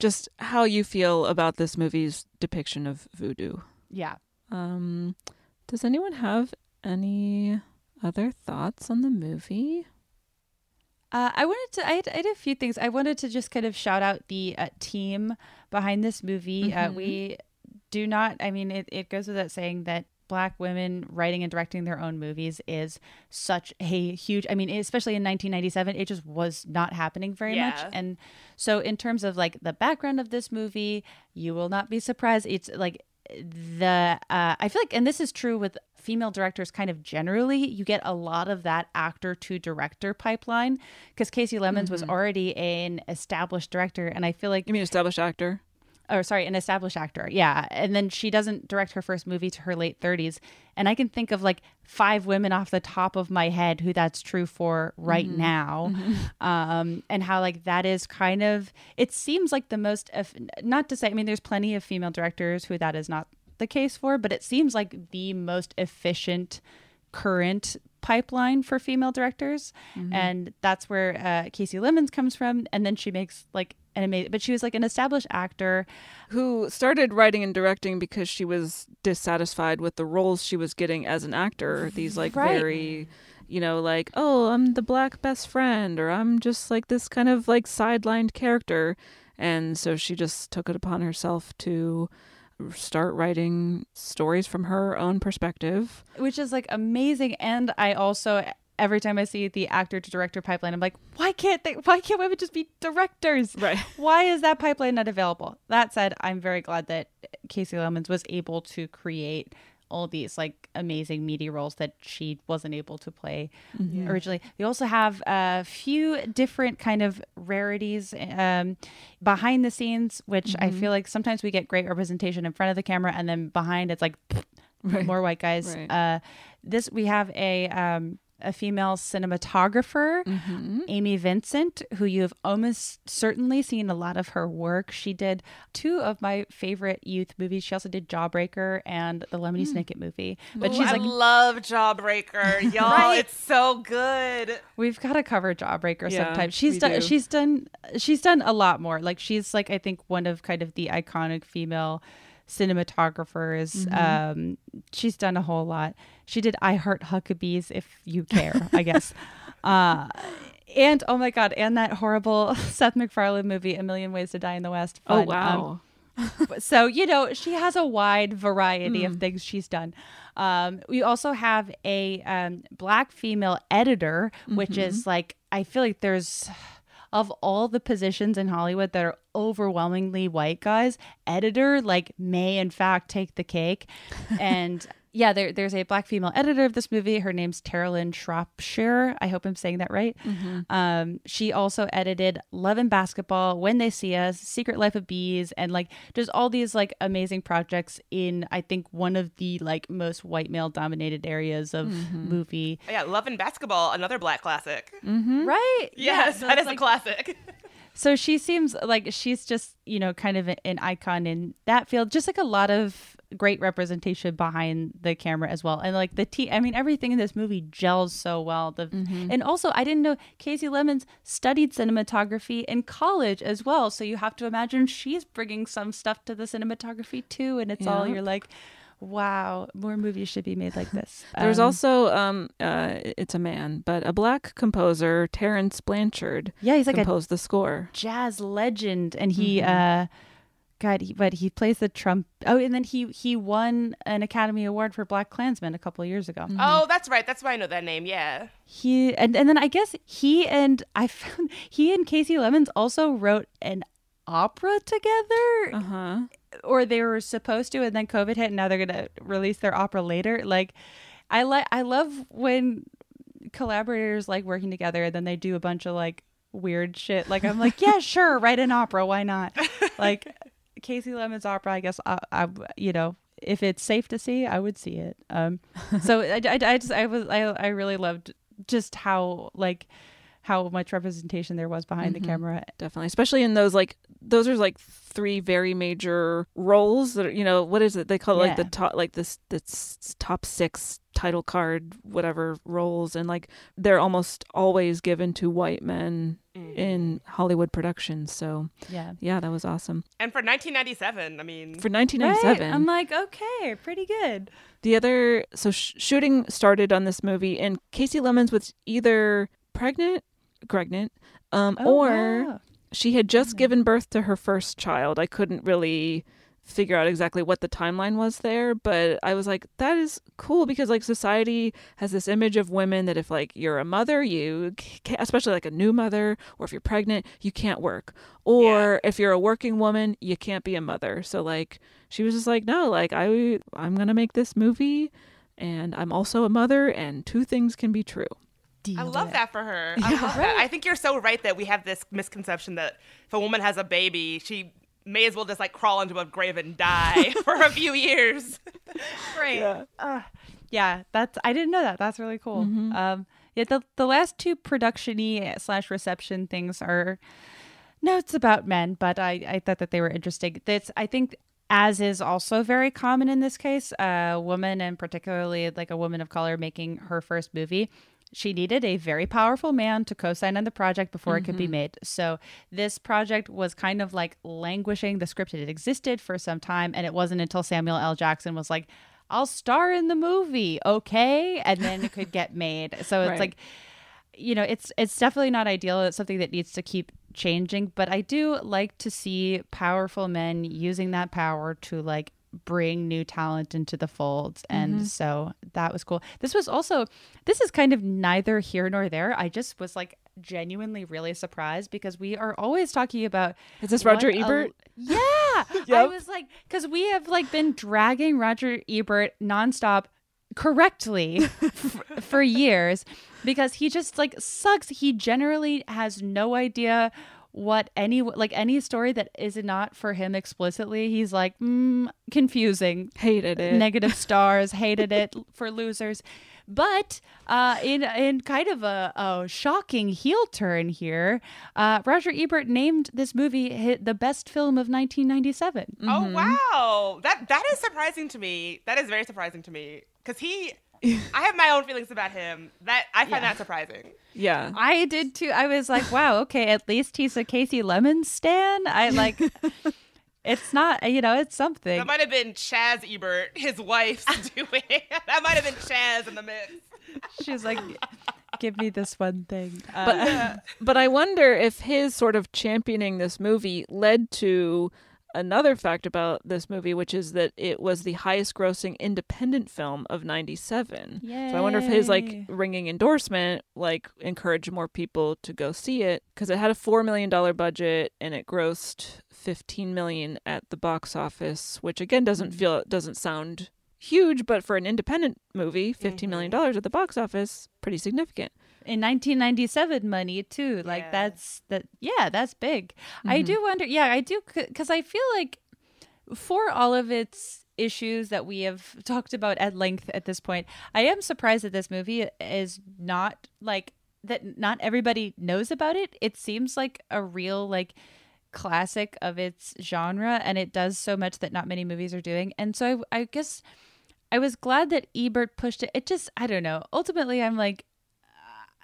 just how you feel about this movie's depiction of voodoo. Yeah. Um, does anyone have any other thoughts on the movie? Uh, I wanted to. I had, I had a few things. I wanted to just kind of shout out the uh, team behind this movie. Uh, Mhm. we do not. I mean, it, it goes without saying that black women writing and directing their own movies is such a huge. I mean, especially in 1997, it just was not happening very much. And so, in terms of like the background of this movie, you will not be surprised. It's like the uh, I feel like, and this is true with female directors kind of generally, you get a lot of that actor to director pipeline because Kasi Lemmons was Mhm. already an established director, and I feel like You mean established actor? Or sorry, an established actor. Yeah. And then she doesn't direct her first movie to her late 30s. And I can think of like five women off the top of my head who that's true for right Mhm. now. Um, and how like that is kind of, it seems like the most, not to say, I mean, there's plenty of female directors who that is not the case for, but it seems like the most efficient current pipeline for female directors Mhm. and that's where uh, Kasi Lemmons comes from and then she makes like an amazing but she was like an established actor who started writing and directing because she was dissatisfied with the roles she was getting as an actor. These like Right. very, you know, like oh, I'm the black best friend, or I'm just like this kind of like sidelined character, and so she just took it upon herself to start writing stories from her own perspective. which is like amazing. And i also every time i see the actor to director pipeline i'm like why can't they why can't women just be directors? Right. Why is that pipeline not available? That said i'm very glad that Kasi Lemmons was able to create all these like amazing meaty roles that she wasn't able to play Mhm. originally we also have a few different kind of rarities um, behind the scenes which i Mhm. feel like sometimes we get great representation in front of the camera and then behind it's like Right. more white guys Right. uh, this we have a um, a female cinematographer, Mm-hmm. Amy Vincent, who you have almost certainly seen a lot of her work. She did two of my favorite youth movies. She also did Jawbreaker and the Lemony Hmm. Snicket movie. But Ooh, she's I like, love Jawbreaker, y'all. Right? It's so good. We've got to cover Jawbreaker Yeah, sometime. She's done. do. She's done. She's done a lot more. Like she's like I think one of kind of the iconic female cinematographers. Mhm. Um, she's done a whole lot. She did I Heart Huckabees, if you care, I guess. Uh, and oh my god, and that horrible Seth MacFarlane movie, A Million Ways to Die in the West. Oh, wow. Um, so you know she has a wide variety of Mm. things she's done um, we also have a um, black female editor which Mhm. is like i feel like there's of all the positions in hollywood that are overwhelmingly white guys editor like may in fact take the cake and yeah there, there's a black female editor of this movie her name's Terilyn Shropshire i hope i'm saying that right Mhm. um, she also edited Love and Basketball, When They See Us, Secret Life of Bees, and like just all these like amazing projects in I think one of the like most white male dominated areas of Mhm. movie. Oh, yeah, Love and Basketball, another black classic. Mm-hmm. Right? Yes, so that it's is a classic. So she seems like she's just, you know, kind of an icon in that field, just like a lot of great representation behind the camera as well. And like the T, I mean, everything in this movie gels so well. The Mhm. And also, I didn't know Kasi Lemmons studied cinematography in college as well. So you have to imagine she's bringing some stuff to the cinematography too. And it's all, you're like, wow, more movies should be made like this. There's Um, also um uh it's a man, but a black composer, Terence Blanchard. Yeah, he's like a composed the score. jazz legend and he Mhm. uh god he, but he plays the trump oh and then he he won an academy award for black klansman a couple of years ago Oh, that's right. That's why I know that name. Yeah. he and, and then i guess he and i found he and Kasi Lemmons also wrote an opera together uh-huh or they were supposed to and then covid hit and now they're gonna release their opera later. Like i like i love when collaborators like working together and then they do a bunch of like weird shit. Like i'm like yeah sure write an opera why not? Like Kasi Lemmons' opera i guess I, I you know if it's safe to see i would see it. Um so I, I, I just i was I, I really loved just how like how much representation there was behind Mhm. the camera Definitely, especially in those like those are like three very major roles that are, you know what is it they call it like the top like this this top six title card whatever roles and like they're almost always given to white men in Hollywood productions. So Yeah. yeah, that was awesome. And for 1997, I mean. For 1997, Right? i'm like okay pretty good The other so sh- shooting started on this movie, and Kasi Lemmons was either pregnant, pregnant, um, Oh, or wow. she had just given birth to her first child. I couldn't really figure out exactly what the timeline was there, but I was like, that is cool because like society has this image of women that if like you're a mother, you can't, especially like a new mother, or if you're pregnant, you can't work, or if you're a working woman, you can't be a mother. So like she was just like, no, like I I'm gonna make this movie, and I'm also a mother, and two things can be true. I love that for her. I love that. I think you're so right that we have this misconception that if a woman has a baby, she may as well just like crawl into a grave and die for a few years. Right. Yeah. Uh, yeah, that's I didn't know that. That's really cool. Mm-hmm. Um yeah, the the last two production-y slash reception things are notes about men, but I, I thought that they were interesting. That's I think as is also very common in this case, a woman and particularly like a woman of color making her first movie. She needed a very powerful man to co-sign on the project before it could be Mhm. made. So this project was kind of like languishing. The script had existed for some time, and it wasn't until Samuel L. Jackson was like, "I'll star in the movie, okay," and then it could get made. So it's Right. like you know it's it's definitely not ideal it's something that needs to keep changing but i do like to see powerful men using that power to like bring new talent into the fold and Mhm. so that was cool this was also this is kind of neither here nor there i just was like genuinely really surprised because we are always talking about Is this Roger what a- Ebert? yeah i was like because we have like been dragging roger ebert nonstop correctly f- for years because he just like sucks. He generally has no idea what any like any story that is not for him explicitly. He's like mm, confusing, hated it, negative stars, hated it for losers. But uh, in in kind of a, a shocking heel turn here, uh, Roger Ebert named this movie hit the best film of 1997. Oh wow, that that is surprising to me. That is very surprising to me because he. I have my own feelings about him. That I find Yeah. that surprising. Yeah. I did too. I was like, wow, okay, at least he's a Kasi Lemmons stan. I like it's not you know, it's something. That might have been Chaz Ebert, his wife's doing. that might have been Chaz in the mix. She's like give me this one thing. Uh, but but I wonder if his sort of championing this movie led to another fact about this movie, which is that it was the highest grossing independent film of 97. So I wonder if his like ringing endorsement like encouraged more people to go see it because it had a 4 million dollar budget and it grossed 15 million at the box office, which again doesn't Mm. feel doesn't sound huge, but for an independent movie, fifteen million dollars at the box office, pretty significant. In 1997 money too like that's that yeah that's big i Mhm. do wonder yeah i do because i feel like for all of its issues that we have talked about at length at this point i am surprised that this movie is not like that not everybody knows about it. It seems like a real like classic of its genre and it does so much that not many movies are doing. And so I, I guess I was glad that Ebert pushed it. It just I don't know. Ultimately I'm like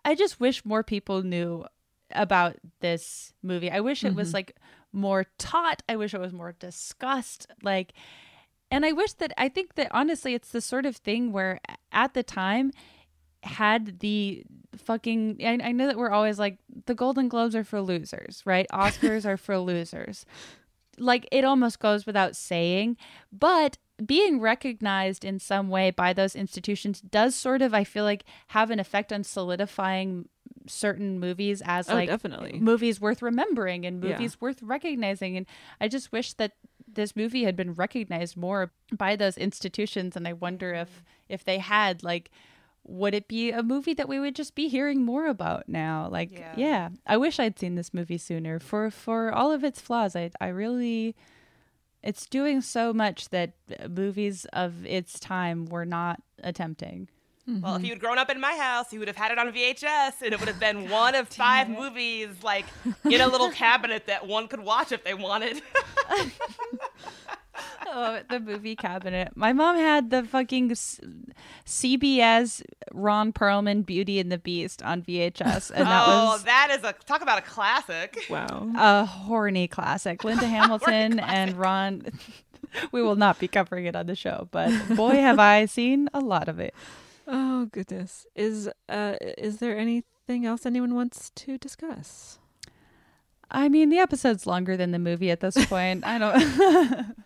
I just wish more people knew about this movie. I wish it was Mhm. like more taught. I wish it was more discussed. Like and I wish that I think that honestly it's the sort of thing where at the time had the fucking I, I know that we're always like the Golden Globes are for losers, right? Oscars are for losers. Like it almost goes without saying, but being recognized in some way by those institutions does sort of I feel like have an effect on solidifying certain movies as Oh, like definitely. movies worth remembering and Yeah. movies worth recognizing. And I just wish that this movie had been recognized more by those institutions. And I wonder if if they had like would it be a movie that we would just be hearing more about now? Like yeah, I wish I'd seen this movie sooner. For for all of its flaws I I really it's doing so much that uh, movies of its time were not attempting. Well, if you had grown up in my house, you would have had it on VHS, and it would have been one of five movies, like in a little cabinet that one could watch if they wanted. oh, the movie cabinet. My mom had the fucking CBS Ron Perlman Beauty and the Beast on VHS, and that oh, was that is a talk about a classic. Wow. a horny classic. Linda Hamilton and Ron. we will not be covering it on the show, but boy, have I seen a lot of it. Oh goodness. Is uh is there anything else anyone wants to discuss? I mean, the episode's longer than the movie at this point. I don't.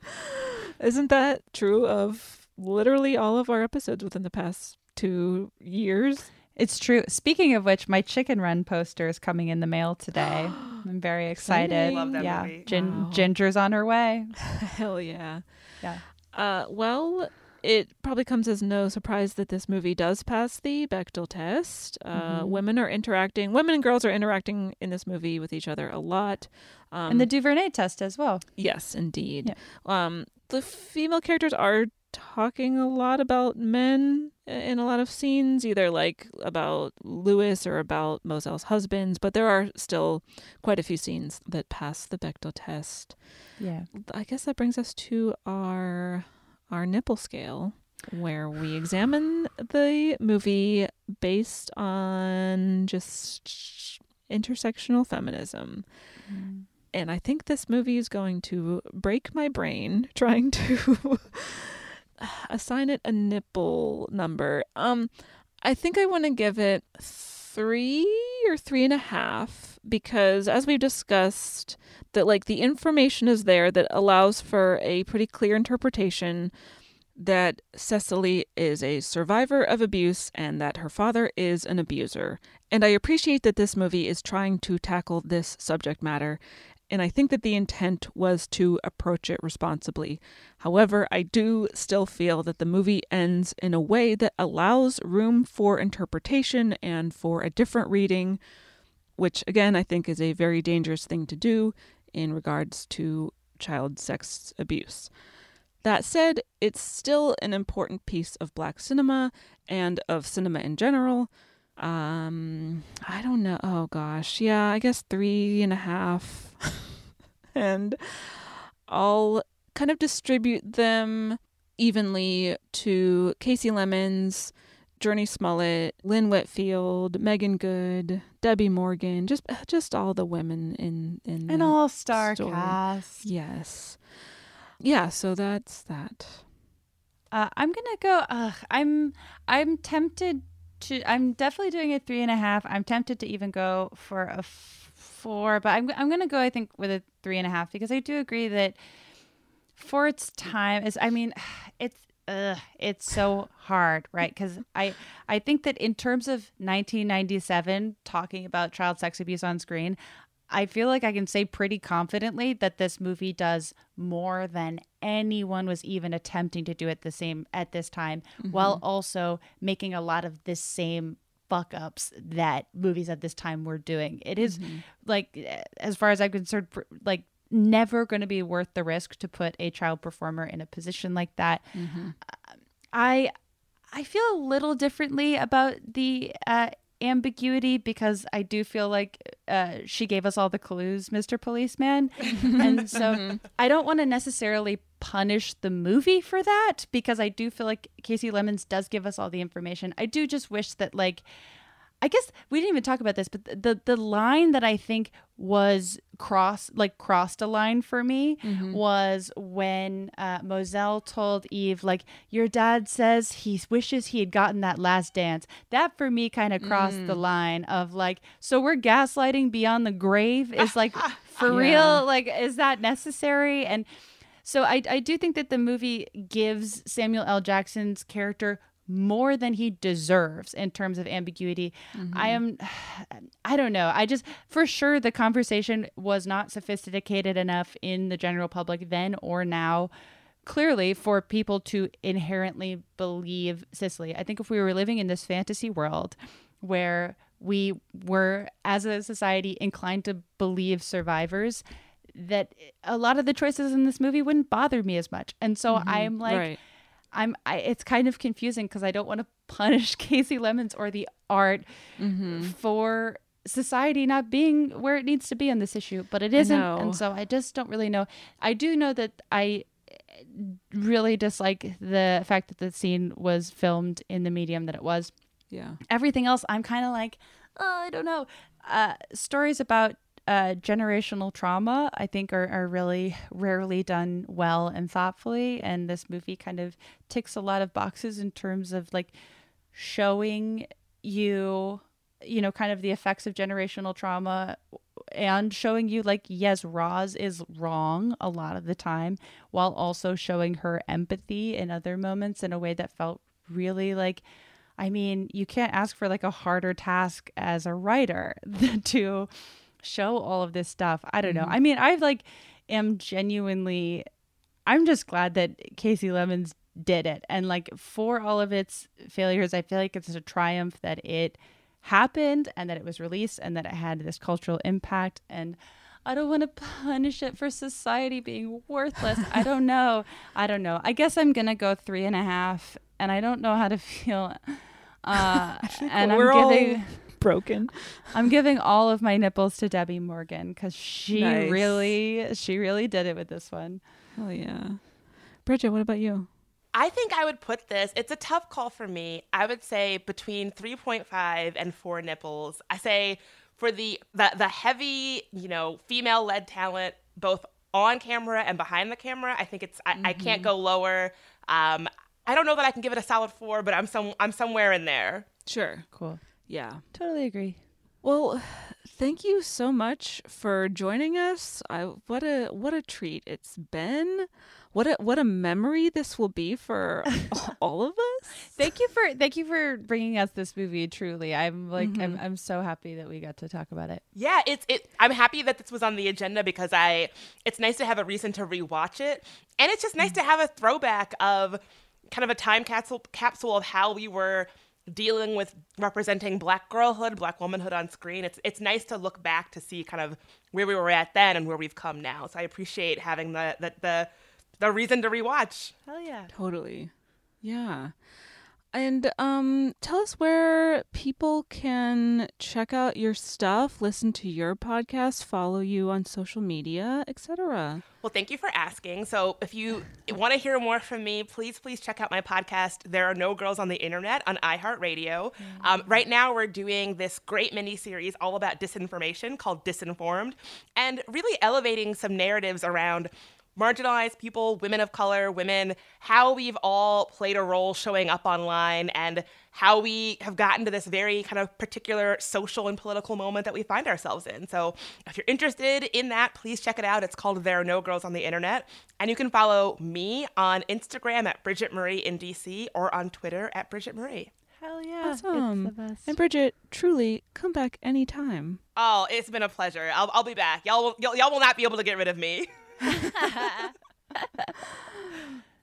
Isn't that true of literally all of our episodes within the past two years? It's true. Speaking of which, my Chicken Run poster is coming in the mail today. I'm very excited. Exciting. Love that yeah, movie. Gin- Wow. Ginger's on her way. Hell yeah. Yeah. Uh, well, it probably comes as no surprise that this movie does pass the Bechdel test. Uh, Mhm. Women are interacting, women and girls are interacting in this movie with each other a lot. Um, and the DuVernay test as well. Yes, indeed. Um, the female characters are talking a lot about men in a lot of scenes, either like about Louis or about Mozelle's husbands, but there are still quite a few scenes that pass the Bechdel test. Yeah. I guess that brings us to our our nipple scale where we examine the movie based on just intersectional feminism. And I think this movie is going to break my brain trying to assign it a nipple number. Um, I think I want to give it three or three and a half because, as we've discussed, that like the information is there that allows for a pretty clear interpretation that Cisely is a survivor of abuse and that her father is an abuser. And I appreciate that this movie is trying to tackle this subject matter. And I think that the intent was to approach it responsibly. However, I do still feel that the movie ends in a way that allows room for interpretation and for a different reading, which again I think is a very dangerous thing to do in regards to child sex abuse. That said, it's still an important piece of black cinema and of cinema in general. Um, I don't know. Oh gosh, yeah, I guess three and a half, and I'll kind of distribute them evenly to Kasi Lemmons, Jurnee Smollett, Lynn Whitfield, Meagan Good, Debbie Morgan, just just all the women in in An all-star story. cast. Yes, yeah. So that's that. Uh, I'm gonna go. Uh, I'm I'm tempted to. I'm definitely doing a three and a half. I'm tempted to even go for a four, but I'm I'm gonna go. I think with a three and a half because I do agree that for its time is. I mean, it's. Ugh, it's so hard, right? Because I, I think that in terms of 1997, talking about child sex abuse on screen, I feel like I can say pretty confidently that this movie does more than anyone was even attempting to do at the same at this time, mm-hmm. while also making a lot of the same fuck ups that movies at this time were doing. It is, mm-hmm. like as far as I'm concerned, like never going to be worth the risk to put a child performer in a position like that. Mm-hmm. Uh, I I feel a little differently about the uh, ambiguity because I do feel like uh, she gave us all the clues, Mr. Policeman. and so I don't want to necessarily punish the movie for that because I do feel like Kasi Lemmons does give us all the information. I do just wish that, like, I guess we didn't even talk about this, but the the line that I think was cross like crossed a line for me Mm-hmm. was when uh, Mozelle told Eve like your dad says he wishes he had gotten that last dance. That for me kind of crossed the Mm. line of like so we're gaslighting beyond the grave is like for Yeah. real like is that necessary and so I, I do think that the movie gives Samuel L. Jackson's character more than he deserves in terms of ambiguity. I am, I don't know. I just, for sure, the conversation was not sophisticated enough in the general public then or now. Clearly, for people to inherently believe Cisely. I think if we were living in this fantasy world where we were, as a society, inclined to believe survivors, that a lot of the choices in this movie wouldn't bother me as much. And so Mhm. I'm like, Right. I'm I, it's kind of confusing because I don't want to punish Kasi Lemmons or the art Mm-hmm. for society not being where it needs to be on this issue, but it isn't, and so I just don't really know. I do know that I really dislike the fact that the scene was filmed in the medium that it was. Yeah. Everything else, I'm kind of like, oh, I don't know. Uh, stories about uh, generational trauma, I think, are, are really rarely done well and thoughtfully. And this movie kind of ticks a lot of boxes in terms of like showing you, you know, kind of the effects of generational trauma and showing you like yes Roz is wrong a lot of the time while also showing her empathy in other moments in a way that felt really like I mean, you can't ask for like a harder task as a writer than to show all of this stuff. I don't know. Mhm. I mean, I've like am genuinely I'm just glad that Kasi Lemmons did it. And like for all of its failures, I feel like it's a triumph that it happened and that it was released and that it had this cultural impact and I don't want to punish it for society being worthless. I don't know. I don't know. I guess I'm gonna go three and a half, and I don't know how to feel. Uh, and we're I'm all giving broken. I'm giving all of my nipples to Debbie Morgan because she Nice. really, she really did it with this one. Oh yeah, Bridget. What about you? I think I would put this. It's a tough call for me. I would say between 3.5 and 4 nipples. I say for the the, the heavy, you know, female-led talent both on camera and behind the camera, I think it's I, I can't Mhm. go lower. Um I don't know that I can give it a solid 4, but I'm some I'm somewhere in there. Sure. Cool. Yeah. Totally agree. Well, thank you so much for joining us. I what a what a treat it's been. What a what a memory this will be for all of us. Thank you for thank you for bringing us this movie. Truly, I'm like I'm Mhm. I'm so happy that we got to talk about it. Yeah, it's it. I'm happy that this was on the agenda because I. It's nice to have a reason to rewatch it, and it's just nice to have a throwback of kind of a time capsule capsule of how we were dealing with representing black girlhood, black womanhood on screen. It's it's nice to look back to see kind of where we were at then and where we've come now. So I appreciate having the the the, the reason to rewatch. Hell yeah. Totally. Yeah. And um tell us where people can check out your stuff, listen to your podcast, follow you on social media, etc. Well, thank you for asking. So, if you want to hear more from me, please, please check out my podcast, There Are No Girls on the Internet on iHeartRadio. Um, right now, we're doing this great mini series all about disinformation called Disinformed and really elevating some narratives around marginalized people, women of color, women, how we've all played a role showing up online and how we have gotten to this very kind of particular social and political moment that we find ourselves in. So if you're interested in that, please check it out. It's called There Are No Girls on the Internet. And you can follow me on Instagram at Bridget Marie in DC or on Twitter at Bridget Marie. Hell yeah. Awesome. And Bridget, truly come back anytime. Oh, it's been a pleasure. I'll, I'll be back. Y'all will, y'all, y'all will not be able to get rid of me.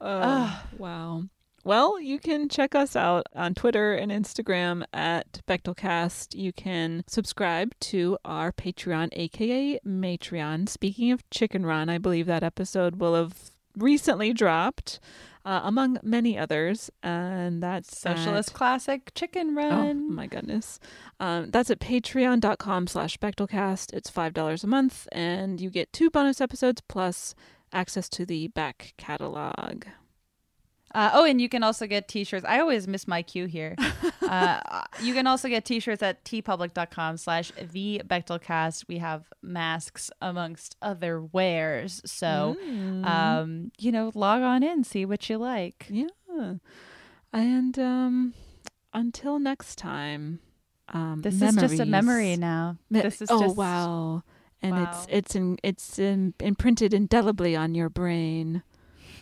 Oh, wow. Well, you can check us out on Twitter and Instagram at Bechdelcast. You can subscribe to our Patreon, aka Matreon. Speaking of Chicken Run, I believe that episode will have recently dropped, uh, among many others, and that's Socialist at- classic Chicken Run. Oh Run. my goodness. Um, that's at patreon.com slash Bechdelcast. It's $5 a month, and you get two bonus episodes plus access to the back catalog. Uh, oh, and you can also get t-shirts. I always miss my cue here. uh, you can also get t-shirts at teepublic.com slash the Bechdelcast. We have masks amongst other wares. So, Mm. um, you know, log on in, see what you like. Yeah. And um, until next time, um, This is just a memory now. Me- This is oh just- wow, and Wow. it's it's in it's in, imprinted indelibly on your brain